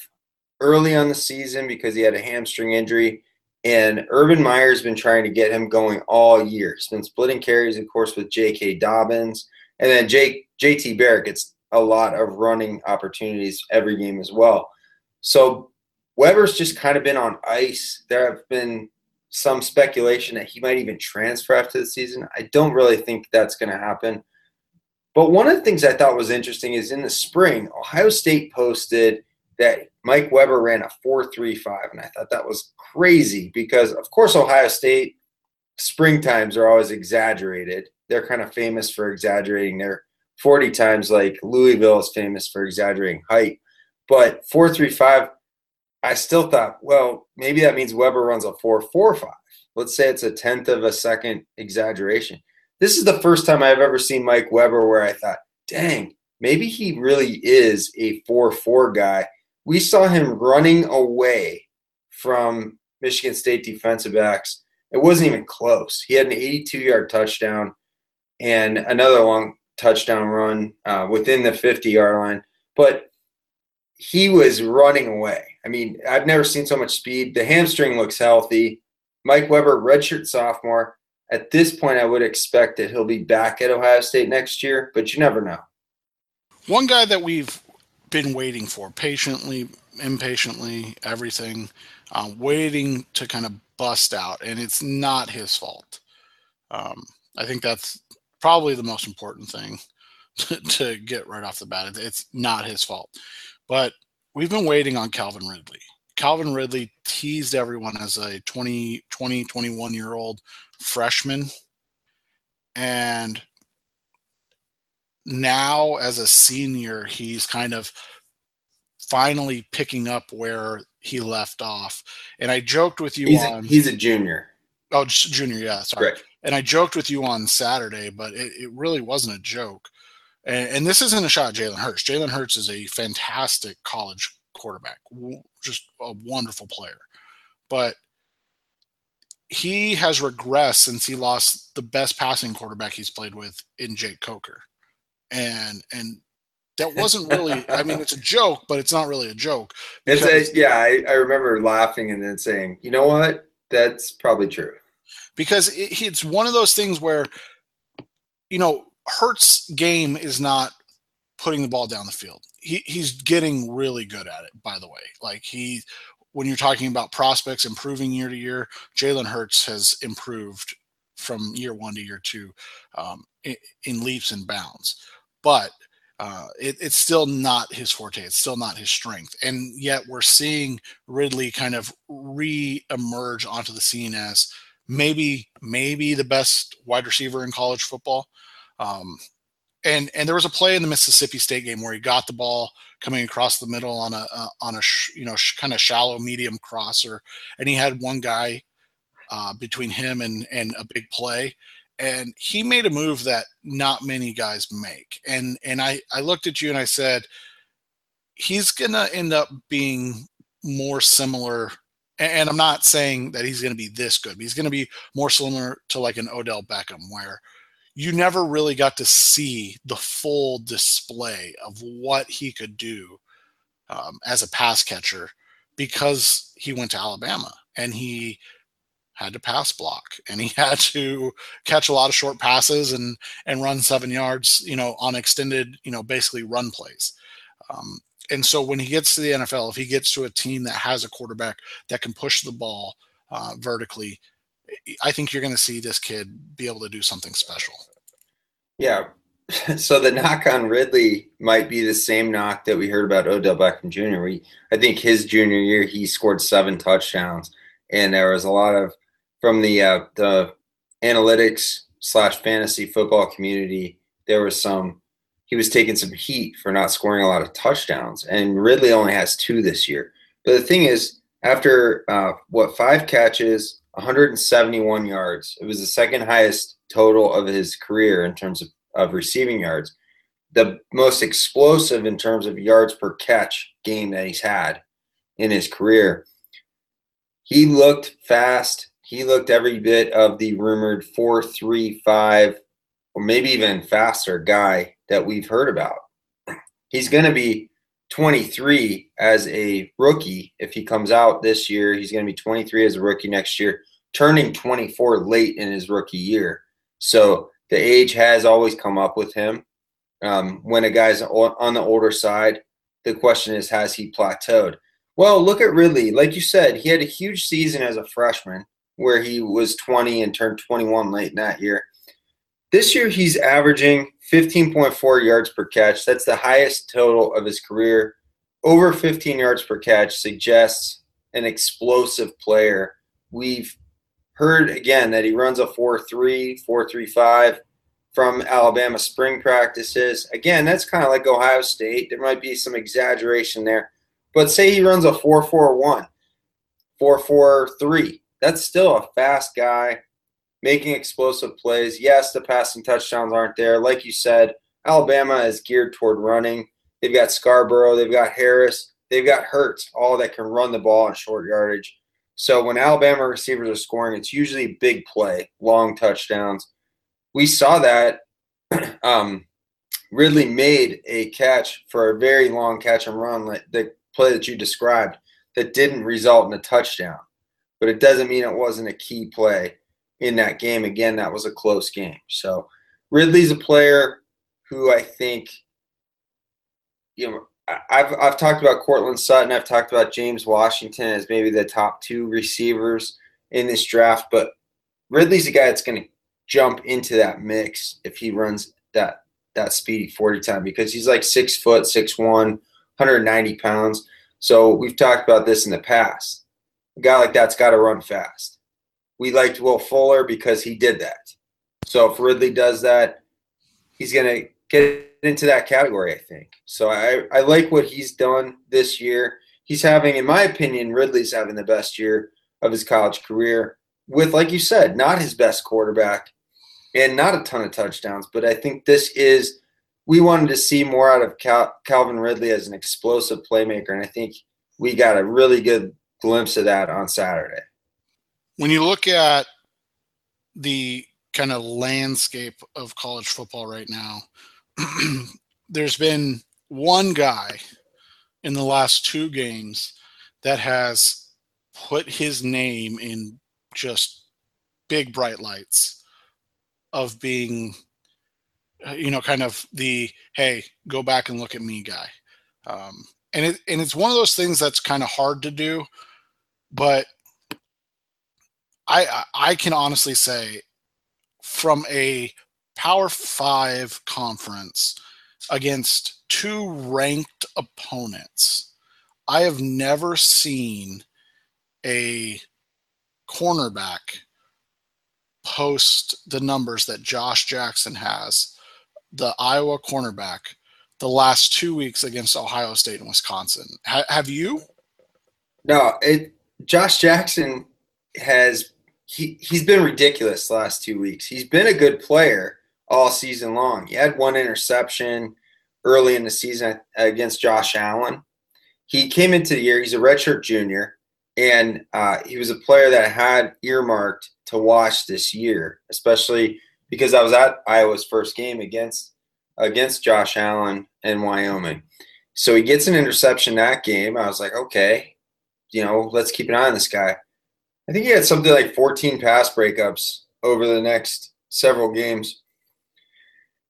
early on the season because he had a hamstring injury. And Urban Meyer's been trying to get him going all year. He's been splitting carries, of course, with J.K. Dobbins. And then J- J.T. Barrett gets a lot of running opportunities every game as well. So Weber's just kind of been on ice. There have been some speculation that he might even transfer after the season. I don't really think that's going to happen. But one of the things I thought was interesting is in the spring, Ohio State posted that Mike Weber ran a 4.35, and I thought that was crazy because, of course, Ohio State spring times are always exaggerated. They're kind of famous for exaggerating their 40 times, like Louisville is famous for exaggerating height. But 4.35, I still thought, well, maybe that means Weber runs a 4.45. Let's say it's a tenth of a second exaggeration. This is the first time I've ever seen Mike Weber where I thought, dang, maybe he really is a 4 4 guy. We saw him running away from Michigan State defensive backs. It wasn't even close. He had an 82 yard touchdown and another long touchdown run uh, within the 50 yard line. But he was running away. I mean, I've never seen so much speed. The hamstring looks healthy. Mike Weber, redshirt sophomore. At this point, I would expect that he'll be back at Ohio State next year, but you never know. One guy that we've been waiting for patiently, impatiently, everything, uh, waiting to kind of bust out, and it's not his fault. Um, I think that's probably the most important thing to, to get right off the bat. It's not his fault. But we've been waiting on Calvin Ridley. Calvin Ridley teased everyone as a 20, 20 21 year old freshman. And now as a senior, he's kind of finally picking up where he left off. And I joked with you he's on a, he's a junior. Oh, junior, yeah, sorry. Right. And I joked with you on Saturday, but it, it really wasn't a joke. And, and this isn't a shot at Jalen Hurts. Jalen Hurts is a fantastic college quarterback, just a wonderful player. But he has regressed since he lost the best passing quarterback he's played with in Jake Coker. And and that wasn't really I mean it's a joke, but it's not really a joke. It's a, yeah, I, I remember laughing and then saying, you know what? That's probably true. Because it, it's one of those things where, you know, Hurts' game is not putting the ball down the field. He, he's getting really good at it, by the way. Like he, when you're talking about prospects improving year to year, Jalen Hurts has improved from year one to year two um, in, in, leaps and bounds. But uh, it, it's still not his forte. It's still not his strength. And yet we're seeing Ridley kind of re-emerge onto the scene as maybe maybe the best wide receiver in college football. Um, and and there was a play in the Mississippi State game where he got the ball coming across the middle on a uh, on a sh- you know sh- kind of shallow medium crosser, and he had one guy uh, between him and and a big play, and he made a move that not many guys make, and and I I looked at you and I said he's gonna end up being more similar. And I'm not saying that he's going to be this good, but he's going to be more similar to like an Odell Beckham, where you never really got to see the full display of what he could do um, as a pass catcher because he went to Alabama and he had to pass block and he had to catch a lot of short passes and and run seven yards you know on extended you know basically run plays um, and so when he gets to the NFL if he gets to a team that has a quarterback that can push the ball uh, vertically I think you're going to see this kid be able to do something special. Yeah. So the knock on Ridley might be the same knock that we heard about Odell Beckham Jr. We, I think his junior year he scored seven touchdowns, and there was a lot of from the uh, the analytics slash fantasy football community. There was some he was taking some heat for not scoring a lot of touchdowns, and Ridley only has two this year. But the thing is, after uh, what five catches, 171 yards. It was the second highest total of his career in terms of, of receiving yards. The most explosive in terms of yards per catch game that he's had in his career. He looked fast. He looked every bit of the rumored 435 or maybe even faster guy that we've heard about. He's going to be 23 as a rookie. If he comes out this year, he's going to be 23 as a rookie next year turning 24 late in his rookie year. So the age has always come up with him. Um, when a guy's on the older side, the question is, has he plateaued? Well, look at Ridley. Like you said, he had a huge season as a freshman where he was 20 and turned 21 late in that year. This year, he's averaging 15.4 yards per catch. That's the highest total of his career over 15 yards per catch suggests an explosive player. We've heard again that he runs a 4 3, 4 3 5 from Alabama spring practices. Again, that's kind of like Ohio State. There might be some exaggeration there. But say he runs a 4 4 1, 4 4 3. That's still a fast guy making explosive plays. Yes, the passing touchdowns aren't there. Like you said, Alabama is geared toward running. They've got Scarborough, they've got Harris, they've got Hurts, all that can run the ball in short yardage. So when Alabama receivers are scoring, it's usually a big play, long touchdowns. We saw that um, Ridley made a catch for a very long catch and run, like the play that you described, that didn't result in a touchdown. But it doesn't mean it wasn't a key play in that game. Again, that was a close game. So Ridley's a player who I think, you know, I've I've talked about Courtland Sutton. I've talked about James Washington as maybe the top two receivers in this draft, but Ridley's a guy that's going to jump into that mix if he runs that that speedy 40 time because he's like six foot, six one, 190 pounds. So we've talked about this in the past. A guy like that's got to run fast. We liked Will Fuller because he did that. So if Ridley does that, he's going to get into that category, I think. So I, I like what he's done this year. He's having, in my opinion, Ridley's having the best year of his college career with, like you said, not his best quarterback and not a ton of touchdowns. But I think this is, we wanted to see more out of Cal, Calvin Ridley as an explosive playmaker. And I think we got a really good glimpse of that on Saturday. When you look at the kind of landscape of college football right now, there's been one guy in the last two games that has put his name in just big bright lights of being uh, you know kind of the hey go back and look at me guy. Um, and it and it's one of those things that's kind of hard to do but i i can honestly say from a Power Five conference against two ranked opponents. I have never seen a cornerback post the numbers that Josh Jackson has, the Iowa cornerback, the last two weeks against Ohio State and Wisconsin. Ha- have you? No, it. Josh Jackson has he he's been ridiculous the last two weeks. He's been a good player, all season long. He had one interception early in the season against Josh Allen. He came into the year, he's a redshirt junior, and uh, he was a player that I had earmarked to watch this year, especially because I was at Iowa's first game against against Josh Allen in Wyoming. So he gets an interception that game. I was like, okay, you know, let's keep an eye on this guy. I think he had something like 14 pass breakups over the next several games.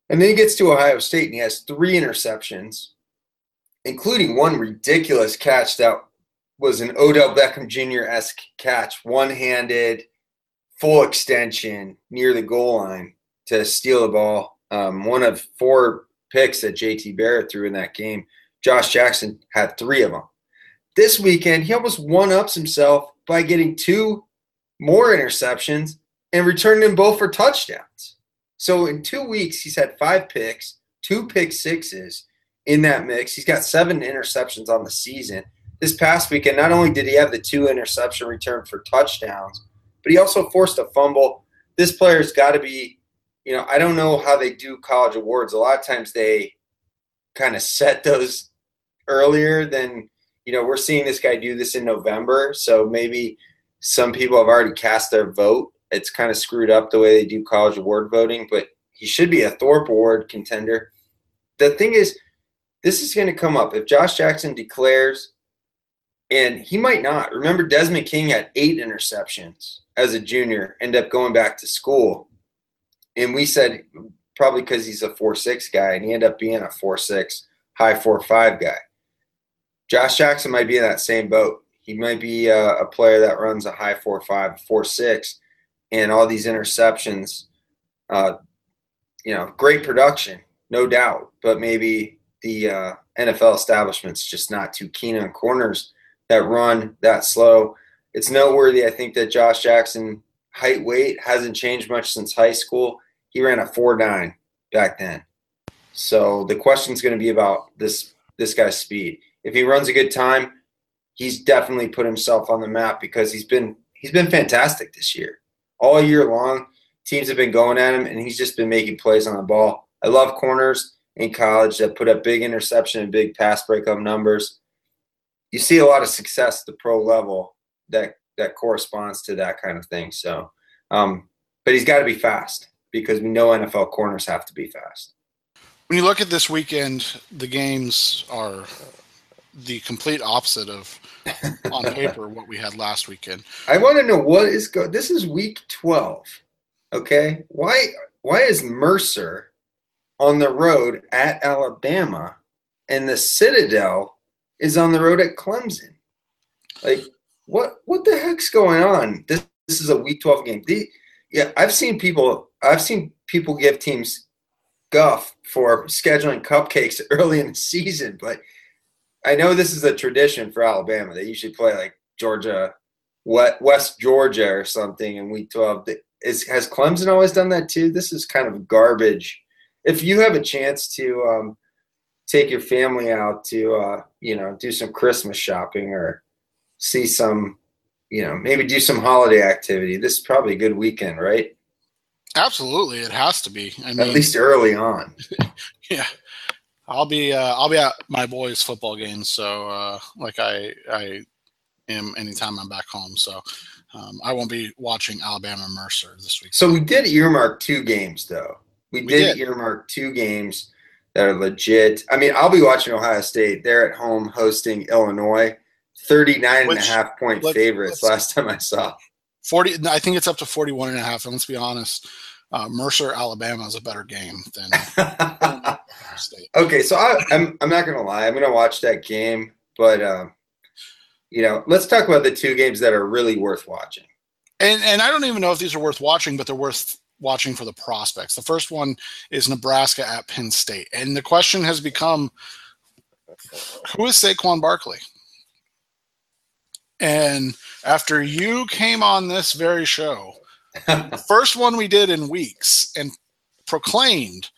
And then he gets to Ohio State and he has three interceptions, including one ridiculous catch that was an Odell Beckham Jr. esque catch, one handed, full extension near the goal line to steal the ball. Um, one of four picks that JT Barrett threw in that game. Josh Jackson had three of them. This weekend, he almost one ups himself by getting two more interceptions and returning them both for touchdowns. So in two weeks, he's had five picks, two pick sixes in that mix. He's got seven interceptions on the season. This past weekend, not only did he have the two interception return for touchdowns, but he also forced a fumble. This player's got to be, you know, I don't know how they do college awards. A lot of times they kind of set those earlier than, you know, we're seeing this guy do this in November. So maybe some people have already cast their vote it's kind of screwed up the way they do college award voting, but he should be a Thorpe Award contender. The thing is, this is going to come up if Josh Jackson declares, and he might not. Remember, Desmond King had eight interceptions as a junior, end up going back to school, and we said probably because he's a four six guy, and he ended up being a four six, high four five guy. Josh Jackson might be in that same boat. He might be a, a player that runs a high four five, four six and all these interceptions. Uh, you know, great production, no doubt, but maybe the uh, NFL establishment's just not too keen on corners that run that slow. It's noteworthy, I think, that Josh Jackson height weight hasn't changed much since high school. He ran a four nine back then. So the question is going to be about this this guy's speed. If he runs a good time, he's definitely put himself on the map because he's been he's been fantastic this year. All year long, teams have been going at him and he's just been making plays on the ball. I love corners in college that put up big interception and big pass breakup numbers. You see a lot of success at the pro level that that corresponds to that kind of thing. So, um, but he's got to be fast because we know NFL corners have to be fast. When you look at this weekend, the games are the complete opposite of on paper what we had last weekend. I want to know what is go. This is week twelve. Okay, why why is Mercer on the road at Alabama, and the Citadel is on the road at Clemson? Like, what what the heck's going on? This this is a week twelve game. The, yeah, I've seen people. I've seen people give teams guff for scheduling cupcakes early in the season, but I know this is a tradition for Alabama. They usually play like Georgia, West Georgia or something in week 12. Is, has Clemson always done that too? This is kind of garbage. If you have a chance to um, take your family out to, uh, you know, do some Christmas shopping or see some, you know, maybe do some holiday activity, this is probably a good weekend, right? Absolutely, it has to be. I mean, at least early on. yeah, I'll be uh, I'll be at my boys' football game, so uh, like I I am anytime I'm back home. So um, I won't be watching Alabama Mercer this week. So we did earmark two games, though. We, we did, did earmark two games that are legit. I mean, I'll be watching Ohio State. They're at home hosting Illinois. 39 Which, and a half point let's, favorites last time I saw. 40 I think it's up to 41 and a half and let's be honest uh, Mercer, Alabama is a better game than State. Okay, so I, am I'm, I'm not gonna lie, I'm gonna watch that game, but um, you know, let's talk about the two games that are really worth watching. And and I don't even know if these are worth watching, but they're worth watching for the prospects. The first one is Nebraska at Penn State, and the question has become, who is Saquon Barkley? And after you came on this very show the first one we did in weeks and proclaimed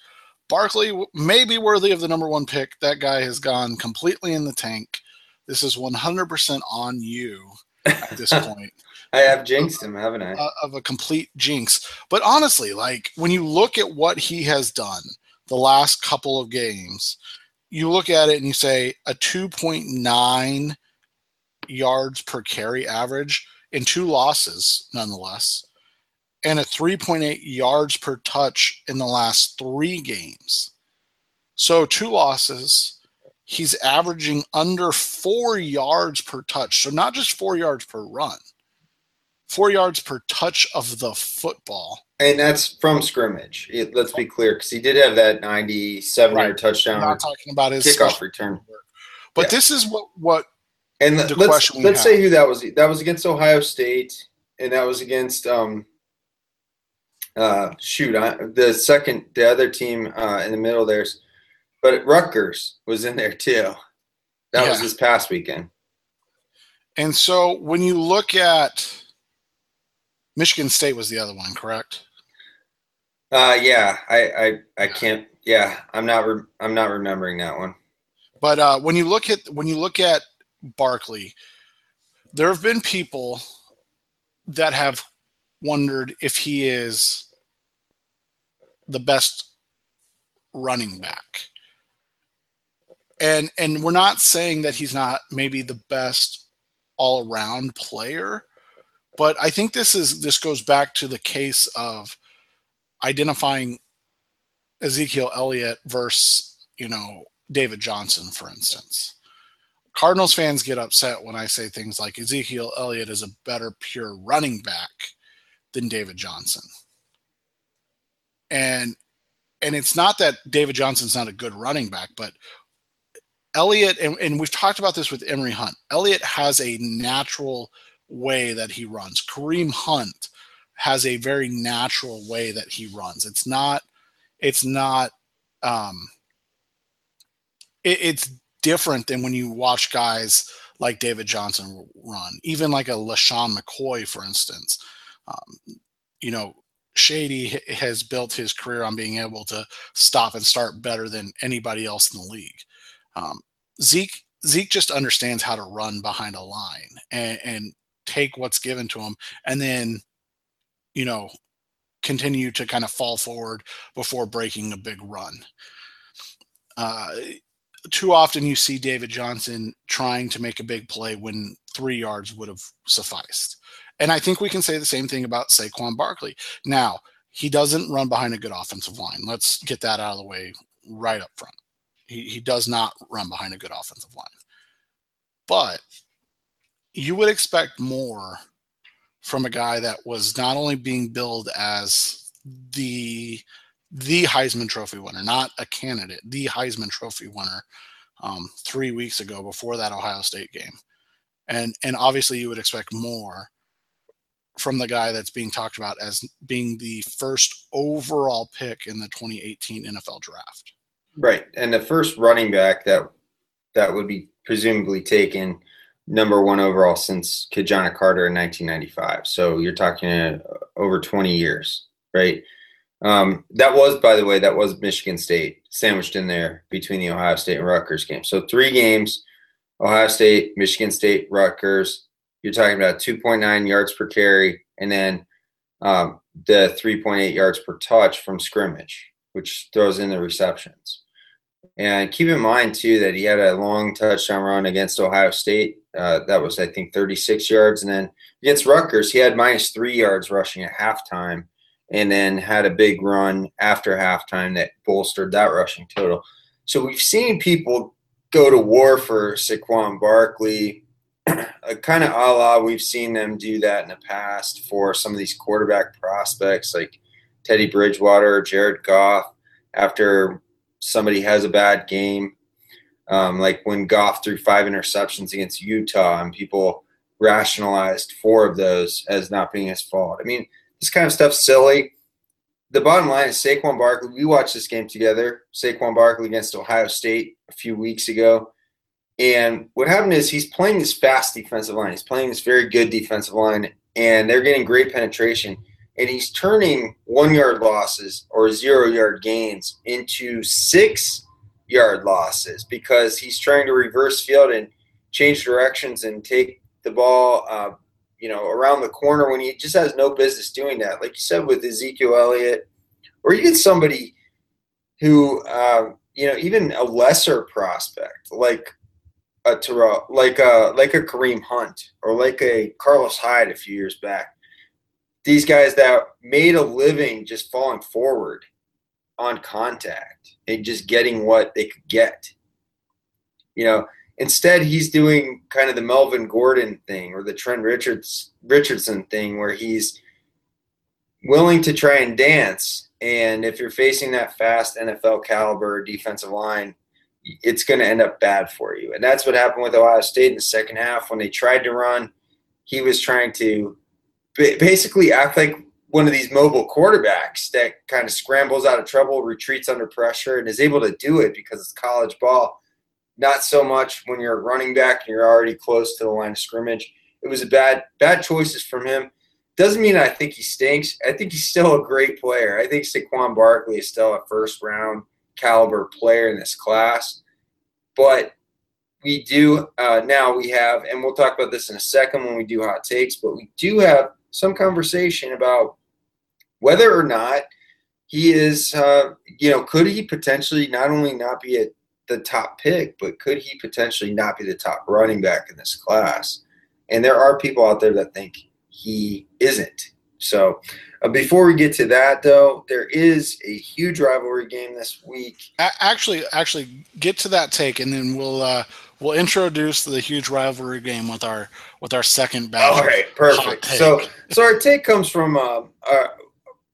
Barkley may be worthy of the number one pick. That guy has gone completely in the tank. This is 100% on you at this point. I have jinxed him, haven't I? Of a complete jinx. But honestly, like when you look at what he has done the last couple of games, you look at it and you say a 2.9 yards per carry average in two losses, nonetheless and a 3.8 yards per touch in the last three games. So, two losses. He's averaging under four yards per touch. So, not just four yards per run, four yards per touch of the football. And that's from scrimmage. It, let's be clear, because he did have that 97 right. yard touchdown. I'm not talking about his kickoff return. But yeah. this is what what and the let's let's say who that was. That was against Ohio State, and that was against um, uh, shoot, I, the second, the other team uh, in the middle there's, but Rutgers was in there too. That yeah. was this past weekend. And so when you look at Michigan State was the other one, correct? Uh, yeah, I, I, I can't. Yeah, I'm not. Re- I'm not remembering that one. But uh, when you look at when you look at Barkley, there have been people that have wondered if he is the best running back. And and we're not saying that he's not maybe the best all-around player, but I think this is this goes back to the case of identifying Ezekiel Elliott versus, you know, David Johnson, for instance. Cardinals fans get upset when I say things like Ezekiel Elliott is a better pure running back than David Johnson. And and it's not that David Johnson's not a good running back, but Elliott, and, and we've talked about this with Emory Hunt. Elliott has a natural way that he runs. Kareem Hunt has a very natural way that he runs. It's not, it's not, um, it, it's different than when you watch guys like David Johnson run, even like a LeSean McCoy, for instance. Um, you know, Shady has built his career on being able to stop and start better than anybody else in the league. Um, Zeke Zeke just understands how to run behind a line and, and take what's given to him, and then you know continue to kind of fall forward before breaking a big run. Uh, too often you see David Johnson trying to make a big play when three yards would have sufficed. And I think we can say the same thing about Saquon Barkley. Now, he doesn't run behind a good offensive line. Let's get that out of the way right up front. He, he does not run behind a good offensive line. But you would expect more from a guy that was not only being billed as the the Heisman Trophy winner, not a candidate, the Heisman Trophy winner um, three weeks ago before that Ohio State game, and and obviously you would expect more from the guy that's being talked about as being the first overall pick in the 2018 NFL draft. Right, and the first running back that that would be presumably taken number one overall since Ki-Jana Carter in 1995. So you're talking uh, over 20 years, right? Um, that was, by the way, that was Michigan State sandwiched in there between the Ohio State and Rutgers game. So three games: Ohio State, Michigan State, Rutgers. You're talking about 2.9 yards per carry, and then um, the 3.8 yards per touch from scrimmage, which throws in the receptions. And keep in mind too that he had a long touchdown run against Ohio State. Uh, that was, I think, 36 yards, and then against Rutgers, he had minus three yards rushing at halftime and then had a big run after halftime that bolstered that rushing total. So we've seen people go to war for Saquon Barkley, kind of a la we've seen them do that in the past for some of these quarterback prospects like Teddy Bridgewater, Jared Goff, after somebody has a bad game. Um, like when Goff threw five interceptions against Utah and people rationalized four of those as not being his fault. I mean, this kind of stuff's silly. The bottom line is Saquon Barkley. We watched this game together. Saquon Barkley against Ohio State a few weeks ago. And what happened is he's playing this fast defensive line. He's playing this very good defensive line, and they're getting great penetration. And he's turning one yard losses or zero yard gains into six yard losses because he's trying to reverse field and change directions and take the ball uh, you know, around the corner when he just has no business doing that. Like you said with Ezekiel Elliott, or even somebody who, uh, you know, even a lesser prospect like a Terrell, like a like a Kareem Hunt or like a Carlos Hyde a few years back. These guys that made a living just falling forward on contact and just getting what they could get. You know, Instead, he's doing kind of the Melvin Gordon thing or the Trent Richards Richardson thing, where he's willing to try and dance. And if you're facing that fast NFL caliber defensive line, it's going to end up bad for you. And that's what happened with Ohio State in the second half when they tried to run. He was trying to basically act like one of these mobile quarterbacks that kind of scrambles out of trouble, retreats under pressure, and is able to do it because it's college ball not so much when you're a running back and you're already close to the line of scrimmage. It was a bad bad choices from him. Doesn't mean I think he stinks. I think he's still a great player. I think Saquon Barkley is still a first round caliber player in this class. But we do uh, now we have, and we'll talk about this in a second when we do hot takes. But we do have some conversation about whether or not he is, uh, you know, could he potentially not only not be at the top pick, but could he potentially not be the top running back in this class? And there are people out there that think he isn't. So uh, before we get to that, though, there is a huge rivalry game this week. Actually, actually, get to that take, and then we'll uh, we'll introduce the huge rivalry game with our with our second battle. All right, perfect. So so our take comes from uh, our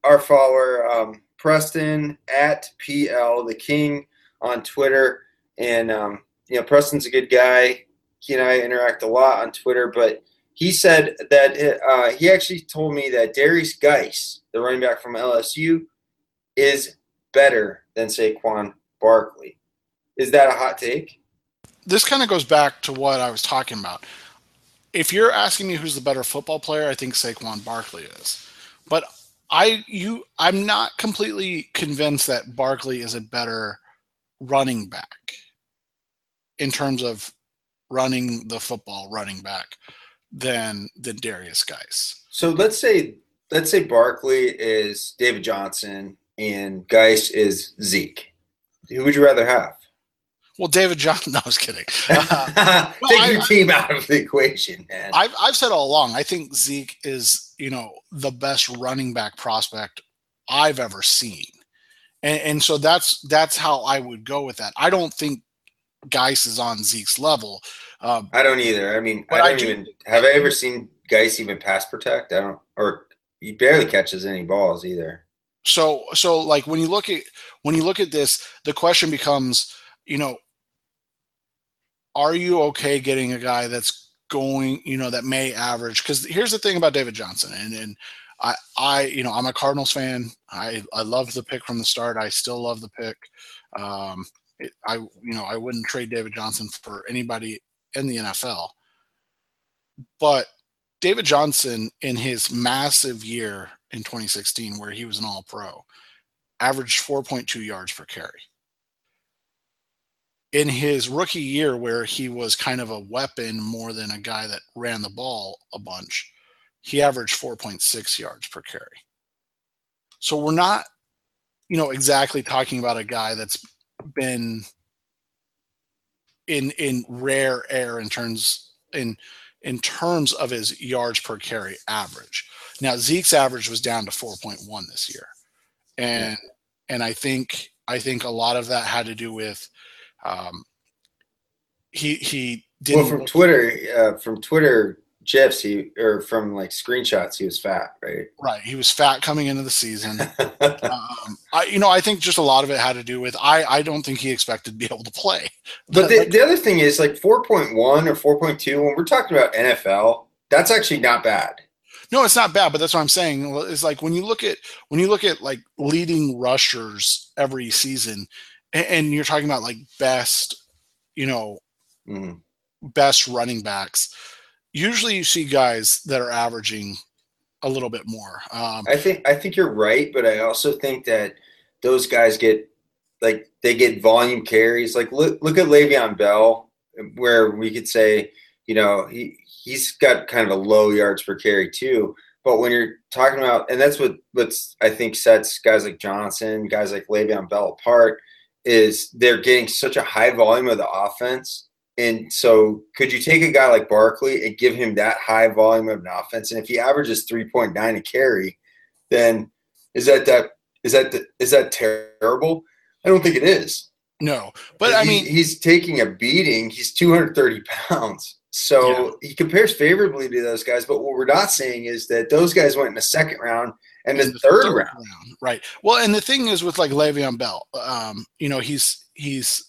our follower um, Preston at PL the King on Twitter. And um, you know, Preston's a good guy. He and I interact a lot on Twitter, but he said that uh, he actually told me that Derrius Guice, the running back from LSU, is better than Saquon Barkley. Is that a hot take? This kind of goes back to what I was talking about. If you're asking me who's the better football player, I think Saquon Barkley is. But I you I'm not completely convinced that Barkley is a better running back in terms of running the football running back than than Derrius Guice. So let's say let's say Barkley is David Johnson and Guice is Zeke. Who would you rather have? Well, David Johnson. No, I was kidding. Uh, Take I, your team out of the equation, man. I've I've said all along. I think Zeke is you know the best running back prospect I've ever seen, and, and so that's that's how I would go with that. I don't think Guice is on Zeke's level. Um, I don't either. I mean, I don't I do, even have I ever seen Guice even pass protect. I don't, or he barely catches any balls either. So, so like when you look at when you look at this, the question becomes, you know, are you okay getting a guy that's going, you know, that may average? Because here's the thing about David Johnson, and and I, I, you know, I'm a Cardinals fan. I I love the pick from the start. I still love the pick. Um, it, I, you know, I wouldn't trade David Johnson for anybody in the NFL. But David Johnson, in his massive year in 2016, where he was an All Pro, averaged 4.2 yards per carry. In his rookie year, where he was kind of a weapon more than a guy that ran the ball a bunch, he averaged 4.6 yards per carry. So we're not, you know, exactly talking about a guy that's been in in rare air in terms in in terms of his yards per carry average. Now Zeke's average was down to 4.1 this year, and yeah. and I think I think a lot of that had to do with um, he he did well from Twitter uh, from Twitter gifs he or from like screenshots he was fat right? Right he was fat coming into the season. Um, I, you know i think just a lot of it had to do with i i don't think he expected to be able to play. But the, the other thing is like 4.1 or 4.2 when we're talking about nfl that's actually not bad. No it's not bad but that's what i'm saying. Is like when you look at when you look at like leading rushers every season and, and you're talking about like best you know mm. best running backs usually you see guys that are averaging a little bit more. Um, I think I think you're right, but I also think that those guys get like they get volume carries. Like look look at Le'Veon Bell, where we could say, you know, he he's got kind of a low yards per carry too. But when you're talking about, and that's what what's I think sets guys like Johnson, guys like Le'Veon Bell apart, is they're getting such a high volume of the offense and so, could you take a guy like Barkley and give him that high volume of an offense? And if he averages three point nine a carry, then is that that is that is that terrible? I don't think it is. No, but I mean, he's taking a beating. He's 230 pounds, so yeah. he compares favorably to those guys. But what we're not saying is that those guys went in the second round and the, the third, third round. round. Right. Well, and the thing is with like Le'Veon Bell, um, you know, he's he's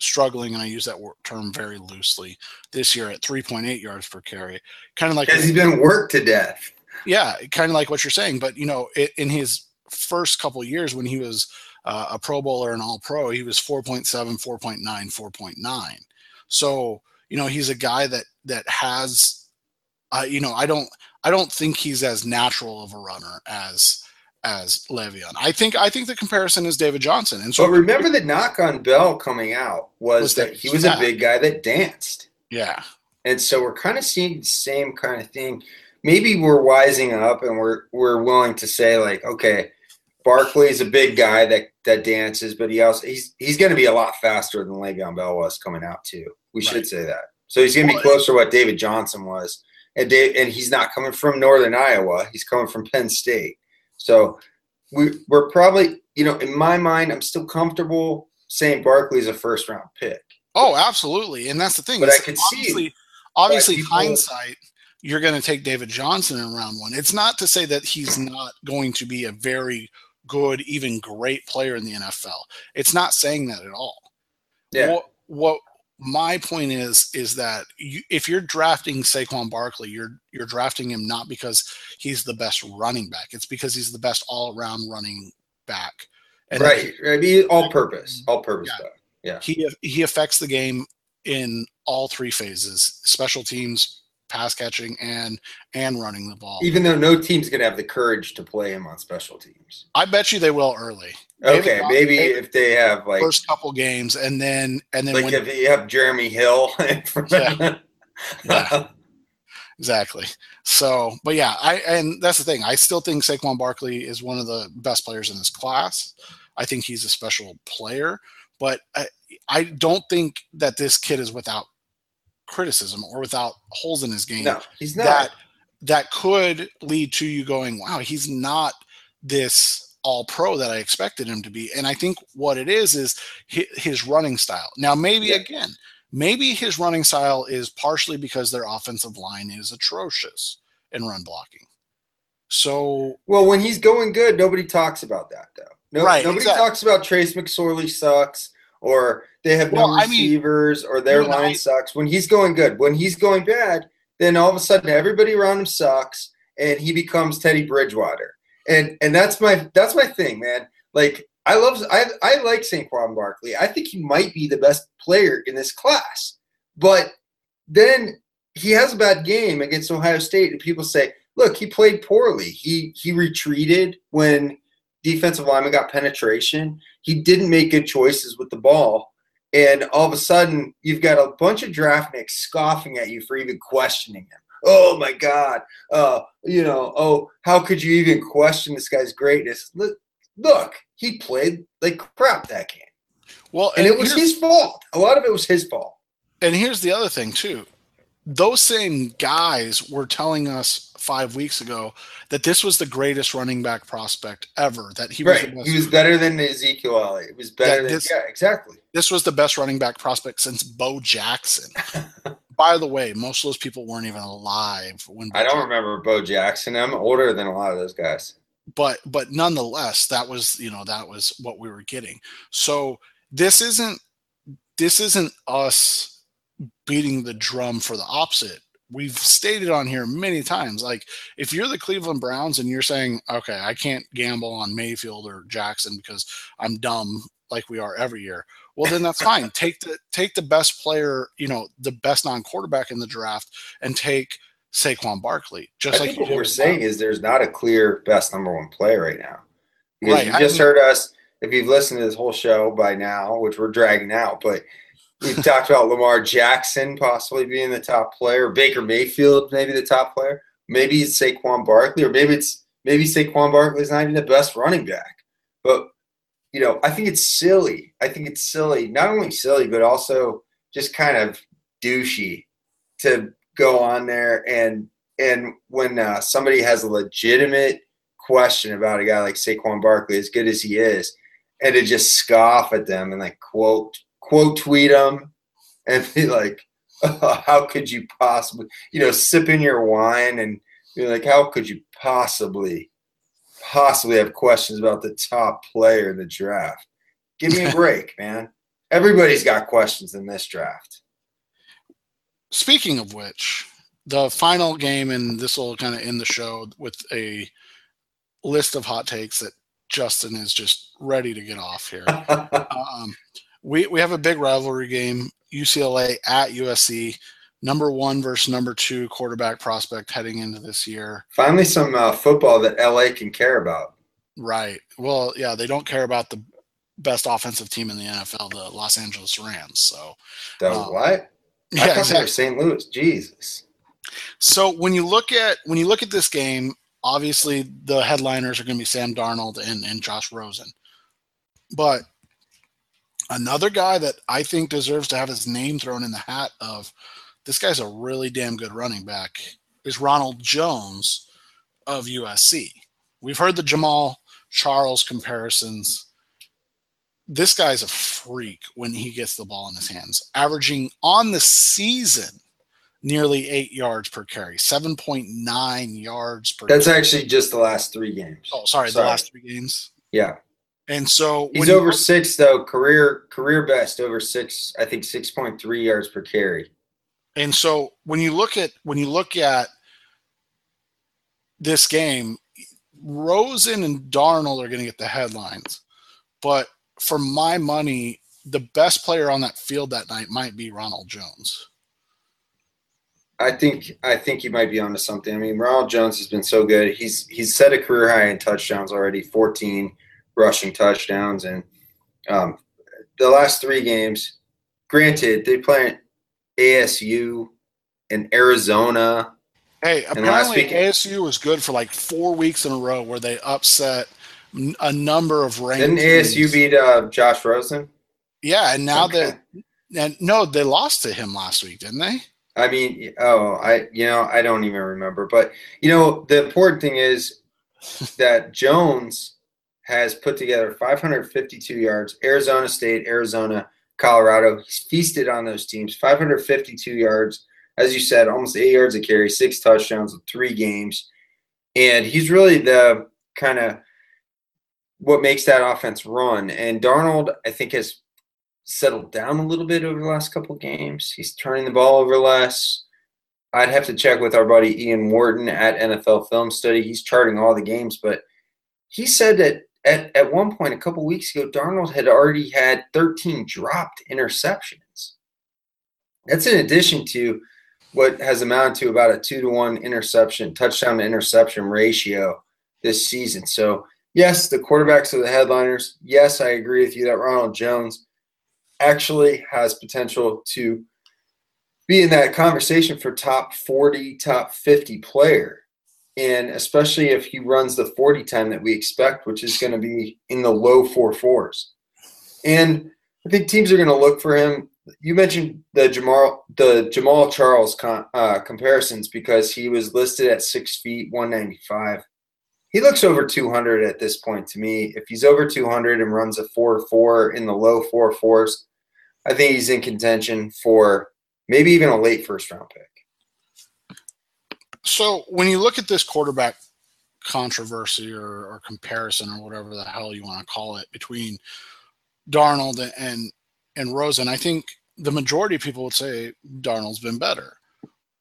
struggling, and I use that term very loosely this year at 3.8 yards per carry. Kind of like because he's been worked to death. Yeah, kind of like what you're saying. But you know, it, in his first couple years when he was uh, a Pro Bowler and All Pro, he was 4.7, 4.9, 4.9. So you know, he's a guy that that has, uh, you know, I don't I don't think he's as natural of a runner as as Le'Veon. I think I think the comparison is David Johnson. And so but remember the knock on Bell coming out was, was that, that, he was a big guy that danced. Yeah. And so we're kind of seeing the same kind of thing. Maybe we're wising up and we're we're willing to say like, okay, Barkley's a big guy that that dances, but he also he's he's going to be a lot faster than Le'Veon Bell was coming out too. We right. should say that. So he's going to be closer to what David Johnson was, and Dave, and he's not coming from Northern Iowa. He's coming from Penn State. So we, we're probably, you know, in my mind, I'm still comfortable saying Barkley's a first round pick. Oh, absolutely. And that's the thing. But I could obviously, see. Obviously, people, hindsight, you're going to take David Johnson in round one. It's not to say that he's not going to be a very good, even great player in the NFL. It's not saying that at all. Yeah. What, what my point is is that you, if you're drafting Saquon Barkley, you're you're drafting him not because he's the best running back. It's because he's the best all around running back. And right. I mean, all purpose, mm-hmm. all purpose yeah. Yeah. He he affects the game in all three phases: special teams, pass catching, and and running the ball. Even though no team's gonna have the courage to play him on special teams. I bet you they will early. Okay, maybe, maybe if they have like first couple games, and then and then like when, if you have Jeremy Hill. yeah. yeah. Exactly. So, but yeah, I and that's the thing. I still think Saquon Barkley is one of the best players in this class. I think he's a special player, but I, I don't think that this kid is without criticism or without holes in his game. No, he's not. That that could lead to you going, "Wow, he's not this all pro that I expected him to be." And I think what it is is his running style. Now, maybe yeah. again, Maybe his running style is partially because their offensive line is atrocious in run blocking. So well, when he's going good, nobody talks about that though. No, right, nobody exactly. talks about Trace McSorley sucks or they have no well, receivers I mean, or their line I, sucks. When he's going good, when he's going bad, then all of a sudden everybody around him sucks and he becomes Teddy Bridgewater. And and that's my that's my thing, man. Like I love I I like Saquon Barkley. I think he might be the best player in this class. But then he has a bad game against Ohio State, and people say, "Look, he played poorly. He he retreated when defensive lineman got penetration. He didn't make good choices with the ball." And all of a sudden, you've got a bunch of draftniks scoffing at you for even questioning him. Oh my God! Uh, you know, oh, how could you even question this guy's greatness? Look, look, he played like crap that game. Well, and, and it was his fault. A lot of it was his fault. And here's the other thing too. Those same guys were telling us five weeks ago that this was the greatest running back prospect ever. That he right. was. he was better than Ezekiel Elliott. It was better than this, yeah, exactly. This was the best running back prospect since Bo Jackson. By the way, most of those people weren't even alive when. I don't remember Bo Jackson. I'm older than a lot of those guys but but nonetheless that was you know that was what we were getting so this isn't this isn't us beating the drum for the opposite we've stated on here many times like if you're the cleveland browns and you're saying okay i can't gamble on mayfield or jackson because i'm dumb like we are every year well then that's fine take the take the best player you know the best non-quarterback in the draft and take Saquon Barkley. Just I like what we're saying is there's not a clear best number one player right now. Because right. you just I mean, heard us, if you've listened to this whole show by now, which we're dragging out, but we've talked about Lamar Jackson possibly being the top player, Baker Mayfield maybe the top player, maybe it's Saquon Barkley, or maybe it's maybe Saquon Barkley is not even the best running back. But you know, I think it's silly. I think it's silly, not only silly, but also just kind of douchey to go on there and and when uh, somebody has a legitimate question about a guy like Saquon Barkley, as good as he is, and to just scoff at them and like quote quote tweet them and be like, oh, "How could you possibly?" You know, sipping your wine and be like, "How could you possibly, possibly have questions about the top player in the draft?" Give me a break, man. Everybody's got questions in this draft. Speaking of which, the final game, and this will kind of end the show with a list of hot takes that Justin is just ready to get off here. um, we we have a big rivalry game: UCLA at USC. Number one versus number two quarterback prospect heading into this year. Finally, some uh, football that LA can care about. Right. Well, yeah, they don't care about the best offensive team in the NFL, the Los Angeles Rams. So, that was um, what? Yeah, exactly. St. Louis. Jesus. So when you look at when you look at this game, obviously the headliners are going to be Sam Darnold and, and Josh Rosen. But another guy that I think deserves to have his name thrown in the hat of this guy's a really damn good running back is Ronald Jones of USC. We've heard the Jamaal Charles comparisons this guy's a freak when he gets the ball in his hands, averaging on the season nearly eight yards per carry, 7.9 yards per That's carry. actually just the last three games. Oh, sorry, sorry. the last three games. Yeah. And so he's over six though, career career best over six, I think six point three yards per carry. And so when you look at when you look at this game, Rosen and Darnold are going to get the headlines, but for my money, the best player on that field that night might be Ronald Jones. I think I think you might be onto something. I mean, Ronald Jones has been so good. He's he's set a career high in touchdowns already, 14 rushing touchdowns, and um, the last three games. Granted, they play ASU and Arizona. Hey, apparently ASU was good for like four weeks in a row where they upset a number of ranked. Didn't ASU teams. beat uh, Josh Rosen? Yeah, and now okay. that and no, they lost to him last week, didn't they? I mean, oh, I you know I don't even remember, but you know the important thing is that Jones has put together 552 yards. Arizona State, Arizona, Colorado. He's feasted on those teams. 552 yards, as you said, almost eight yards a carry, six touchdowns in three games, and he's really the kind of what makes that offense run. And Darnold, I think, has settled down a little bit over the last couple games. He's turning the ball over less. I'd have to check with our buddy Ian Wharton at NFL Film Study. He's charting all the games, but he said that at, at one point a couple weeks ago, Darnold had already had 13 dropped interceptions. That's in addition to what has amounted to about a two to one interception, touchdown to interception ratio this season. So, yes, the quarterbacks are the headliners. Yes, I agree with you that Ronald Jones actually has potential to be in that conversation for top 40, top 50 player. And especially if he runs the 40 time that we expect, which is going to be in the low four fours. And I think teams are going to look for him. You mentioned the Jamaal the Jamaal Charles con, uh, comparisons because he was listed at six feet, 195. He looks over 200 at this point to me. If he's over 200 and runs a 4 4 in the low four fours, I think he's in contention for maybe even a late first round pick. So when you look at this quarterback controversy or, or comparison or whatever the hell you want to call it between Darnold and and Rosen, I think the majority of people would say Darnold's been better.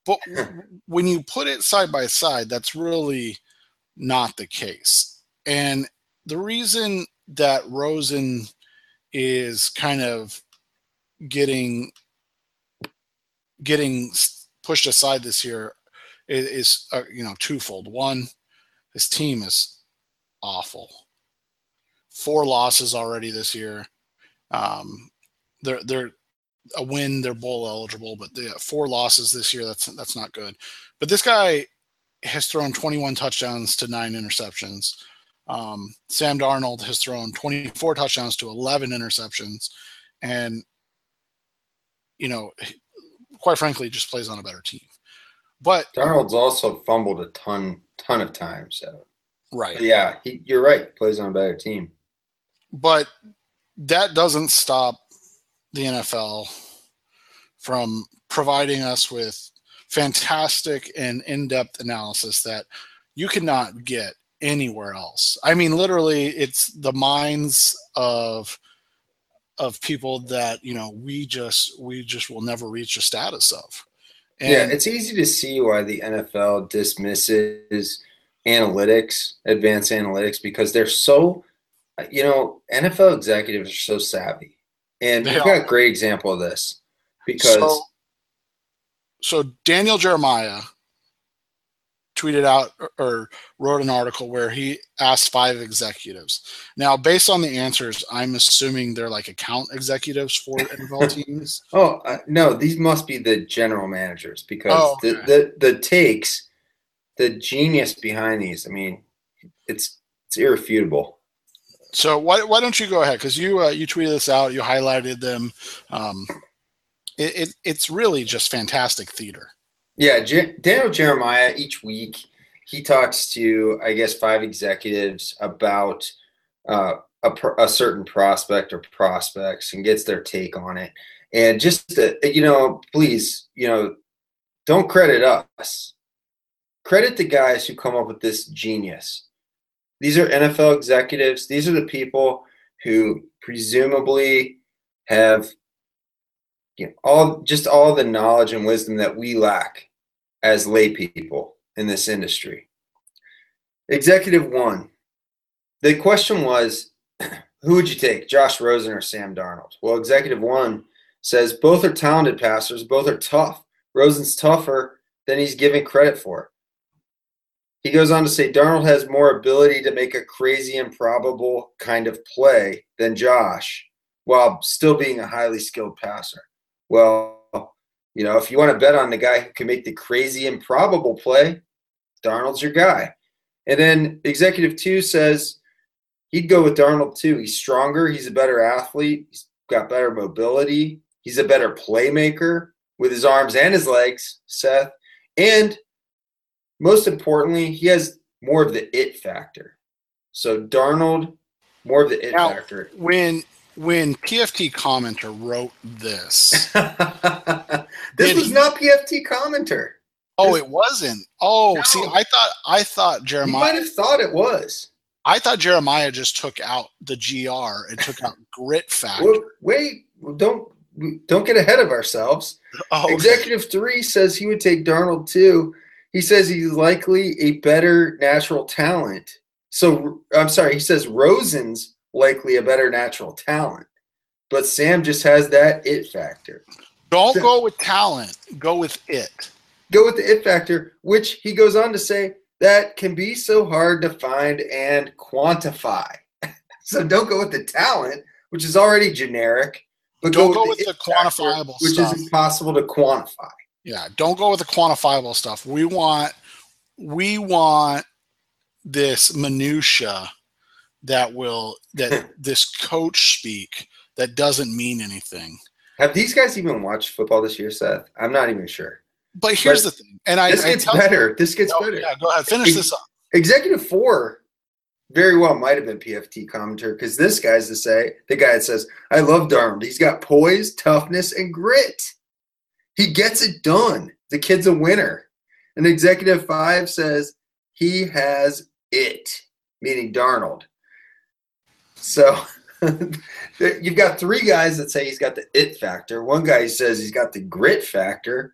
But hmm. when you put it side by side, that's really not the case. And the reason that Rosen is kind of getting getting pushed aside this year is, is uh, you know twofold. One, his team is awful. Four losses already this year. Um, they're they're a win. They're bowl eligible, but they four losses this year. That's that's not good. But this guy has thrown 21 touchdowns to nine interceptions. Um, Sam Darnold has thrown 24 touchdowns to 11 interceptions, and you know, quite frankly, just plays on a better team. But Darnold's also fumbled a ton, ton of times. So. Right. But yeah, he, you're right. Plays on a better team. But that doesn't stop the NFL from providing us with fantastic and in-depth analysis that you cannot get anywhere else. I mean, literally, it's the minds of of people that you know we just we just will never reach a status of. And yeah, it's easy to see why the NFL dismisses analytics, advanced analytics, because they're so, you know, NFL executives are so savvy, and we've got a great example of this because. So, so Daniel Jeremiah tweeted out or wrote an article where he asked five executives. Now, based on the answers, I'm assuming they're like account executives for NFL teams. oh uh, no, these must be the general managers because oh, okay. the, the the takes, the genius behind these. I mean, it's it's irrefutable. So why why don't you go ahead? Because you uh, you tweeted this out, you highlighted them. Um, it, it it's really just fantastic theater. Yeah, Daniel Jeremiah each week he talks to I guess five executives about uh, a, a, certain prospect or prospects and gets their take on it. And just to, you know, please, you know, don't credit us. Credit the guys who come up with this genius. These are NFL executives. These are the people who presumably have you know, all just all the knowledge and wisdom that we lack as lay people in this industry. Executive one, the question was who would you take, Josh Rosen or Sam Darnold? Well, executive one says both are talented passers, both are tough. Rosen's tougher than he's given credit for. He goes on to say Darnold has more ability to make a crazy, improbable kind of play than Josh while still being a highly skilled passer. Well, you know, if you want to bet on the guy who can make the crazy, improbable play, Darnold's your guy. And then executive two says he'd go with Darnold too. He's stronger, he's a better athlete, he's got better mobility, he's a better playmaker with his arms and his legs, Seth. And most importantly, he has more of the it factor. So Darnold, more of the it now, factor. When when PFT commenter wrote this, this was he, not PFT commenter. Oh, it wasn't. Oh, no. see, I thought I thought Jeremiah you might have thought it was. I thought Jeremiah just took out the GR and took out grit factor. Well, wait, don't don't get ahead of ourselves. Oh, okay. Executive three says he would take Darnold too. He says he's likely a better natural talent. So I'm sorry, he says Rosen's likely a better natural talent, but Sam just has that it factor. Don't so, go with talent, go with it. Go with the it factor, which he goes on to say that can be so hard to find and quantify. so don't go with the talent, which is already generic, but don't go, with, go the, with the quantifiable factor, which stuff. is impossible to quantify. Yeah, don't go with the quantifiable stuff. We want we want this minutia that will that this coach speak that doesn't mean anything. Have these guys even watched football this year, Seth? I'm not even sure. But here's but the thing, and I this gets I better. You, this gets no, better. Yeah, go ahead. Finish Ex- this up. Executive four very well might have been PFT commentator because this guy's to say the guy that says, "I love Darnold. He's got poise, toughness, and grit." He gets it done. The kid's a winner. And executive five says he has it, meaning Darnold. So you've got three guys that say he's got the it factor. One guy says he's got the grit factor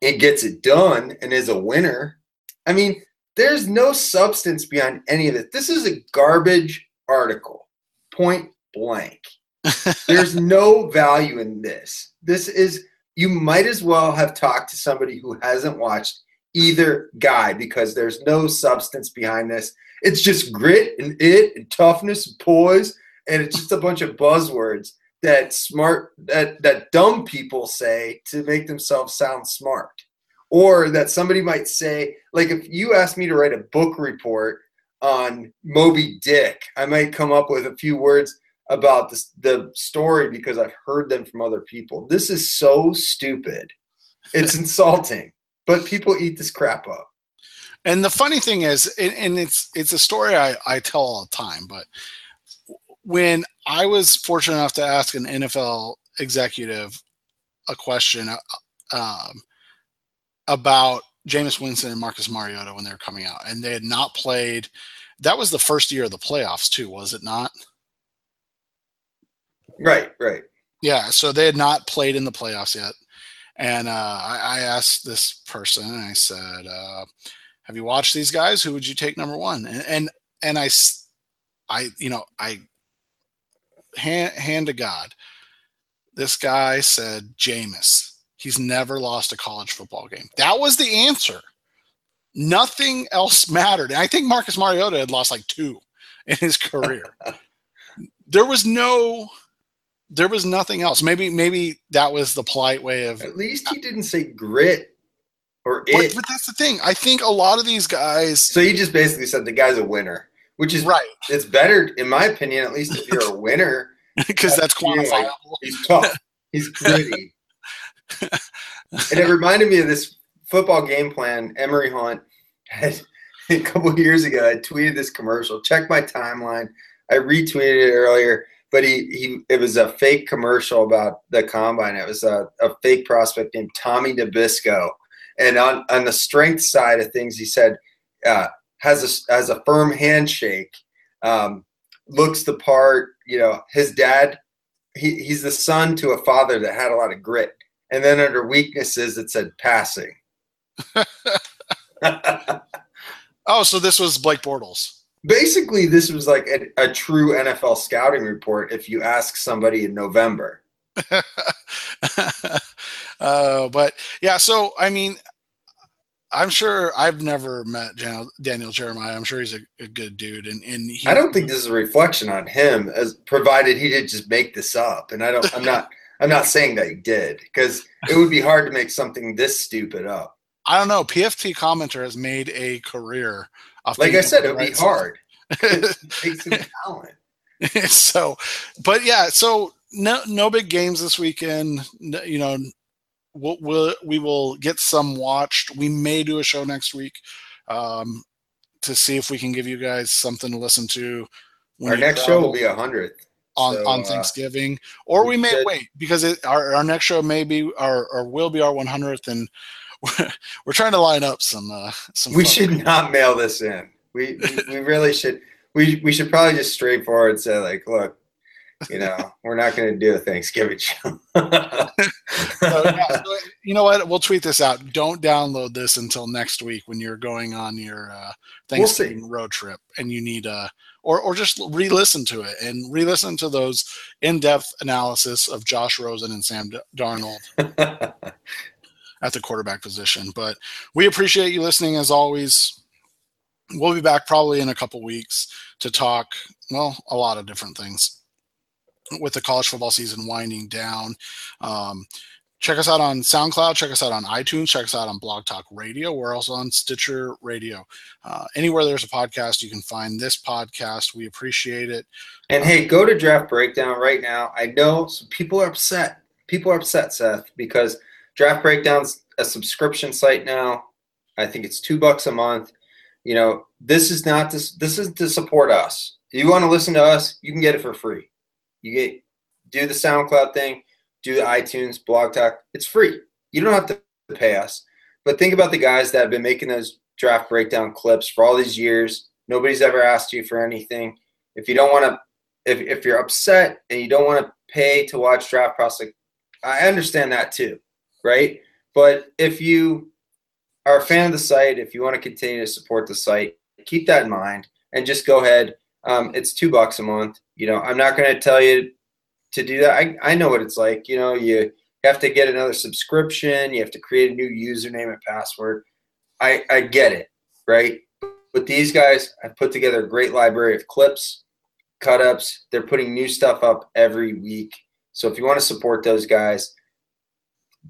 and gets it done and is a winner. I mean, there's no substance behind any of it. This is a garbage article, point blank. There's no value in this. This is you might as well have talked to somebody who hasn't watched either guy because there's no substance behind this. It's just grit and it and toughness and poise, and it's just a bunch of buzzwords that smart that that dumb people say to make themselves sound smart. Or that somebody might say, like if you asked me to write a book report on Moby Dick, I might come up with a few words about the, the story because I've heard them from other people. This is so stupid. It's insulting, but people eat this crap up. And the funny thing is, and, it's it's a story I, I tell all the time, but when I was fortunate enough to ask an NFL executive a question uh, um, about Jameis Winston and Marcus Mariota when they were coming out, and they had not played. That was the first year of the playoffs, too, was it not? Right, right. Yeah, so they had not played in the playoffs yet. And uh, I, I, asked this person, and I said, uh, "Have you watched these guys? Who would you take number one?" And and, and I, I, you know, I hand, hand to God, this guy said Jameis. He's never lost a college football game. That was the answer. Nothing else mattered. And I think Marcus Mariota had lost like two in his career. there was no there was nothing else. Maybe maybe that was the polite way of. At least he didn't say grit or but, it. But that's the thing. I think a lot of these guys. So he just basically said the guy's a winner, which is right. It's better, in my opinion, at least if you're a winner, because that's quantifiable. Like, he's tough. He's gritty. and it reminded me of this football game plan Emory Hunt had a couple years ago. I tweeted this commercial. Check my timeline. I retweeted it earlier but he he it was a fake commercial about the combine. It was a, a fake prospect named Tommy Nabisco, and on on the strength side of things, he said uh, has a has a firm handshake, um, looks the part. You know, his dad. He, he's the son to a father that had a lot of grit. And then under weaknesses, it said passing. oh, so this was Blake Bortles. Basically this was like a, a true NFL scouting report if you ask somebody in November. uh, but yeah, so I mean, I'm sure I've never met Daniel Jeremiah. I'm sure he's a, a good dude, and and he, I don't think this is a reflection on him, as provided he didn't just make this up. And I don't, I'm not, I'm not saying that he did, because it would be hard to make something this stupid up. I don't know. PFT commenter has made a career. Like I said, it would be hard. it takes some talent. so, but yeah, so no, no big games this weekend. You know, we'll, we'll we will get some watched. We may do a show next week um, to see if we can give you guys something to listen to. Our next show will be a hundredth on so, on uh, Thanksgiving, uh, or we may should. wait because it, our our next show may be our or will be our 100th, and we're, we're trying to line up some uh, some. We should not mail this in. We we, we really should. We we should probably just straightforward say like, look, you know, we're not going to do a Thanksgiving show. so, yeah, so, you know what? We'll tweet this out. Don't download this until next week when you're going on your uh, Thanksgiving we'll road trip, and you need a uh, or or just re-listen to it and re-listen to those in-depth analysis of Josh Rosen and Sam Darnold at the quarterback position. But we appreciate you listening as always. We'll be back probably in a couple weeks to talk well a lot of different things with the college football season winding down. Um, check us out on SoundCloud. Check us out on iTunes. Check us out on Blog Talk Radio. We're also on Stitcher Radio. Uh, anywhere there's a podcast, you can find this podcast. We appreciate it. And hey, go to Draft Breakdown right now. I know some people are upset. People are upset, Seth, because Draft Breakdown's a subscription site now. I think it's two bucks a month. You know, this is not this. This is to support us. If you want to listen to us, you can get it for free. You get do the SoundCloud thing, do the iTunes, Blog Talk. It's free. You don't have to pay us. But think about the guys that have been making those draft breakdown clips for all these years. Nobody's ever asked you for anything. If you don't want to, if, if you're upset and you don't want to pay to watch draft prospect, I understand that too, right? But if you are a fan of the site, if you want to continue to support the site, keep that in mind and just go ahead. Um, it's two bucks a month you know, I'm not going to tell you to do that. I, I know what it's like. You know, you have to get another subscription, you have to create a new username and password. I, I get it, right? But these guys have put together a great library of clips, cut ups. They're putting new stuff up every week. So if you want to support those guys,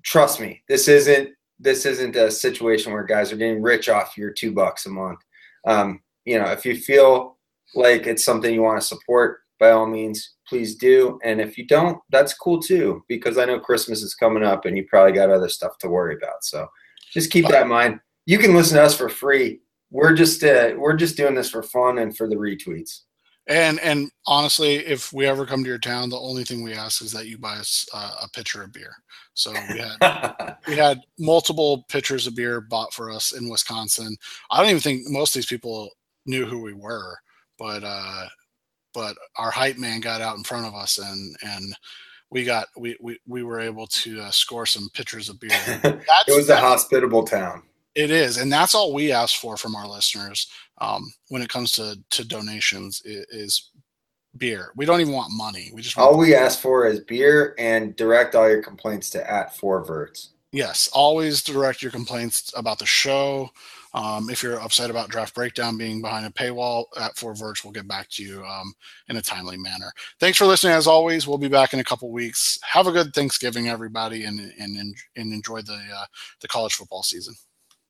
trust me, this isn't this isn't a situation where guys are getting rich off your two bucks a month. Um, you know, if you feel like it's something you want to support, by all means, please do. And if you don't, that's cool too, because I know Christmas is coming up and you probably got other stuff to worry about. So just keep that in mind. You can listen to us for free. We're just uh, we're just doing this for fun and for the retweets. And and honestly, if we ever come to your town, the only thing we ask is that you buy us uh, a pitcher of beer. So we had we had multiple pitchers of beer bought for us in Wisconsin. I don't even think most of these people knew who we were, but uh, but our hype man got out in front of us and and we got we we, we were able to uh, score some pitchers of beer. it was a hospitable town. It is, and that's all we ask for from our listeners um, when it comes to to donations is, is beer. We don't even want money. We just all we ask for is beer and direct all your complaints to at four verts. Yes, always direct your complaints about the show, um, if you're upset about draft breakdown being behind a paywall at Four Verts, we'll get back to you um, in a timely manner. Thanks for listening. As always, we'll be back in a couple weeks. Have a good Thanksgiving, everybody, and and and enjoy the uh, the college football season.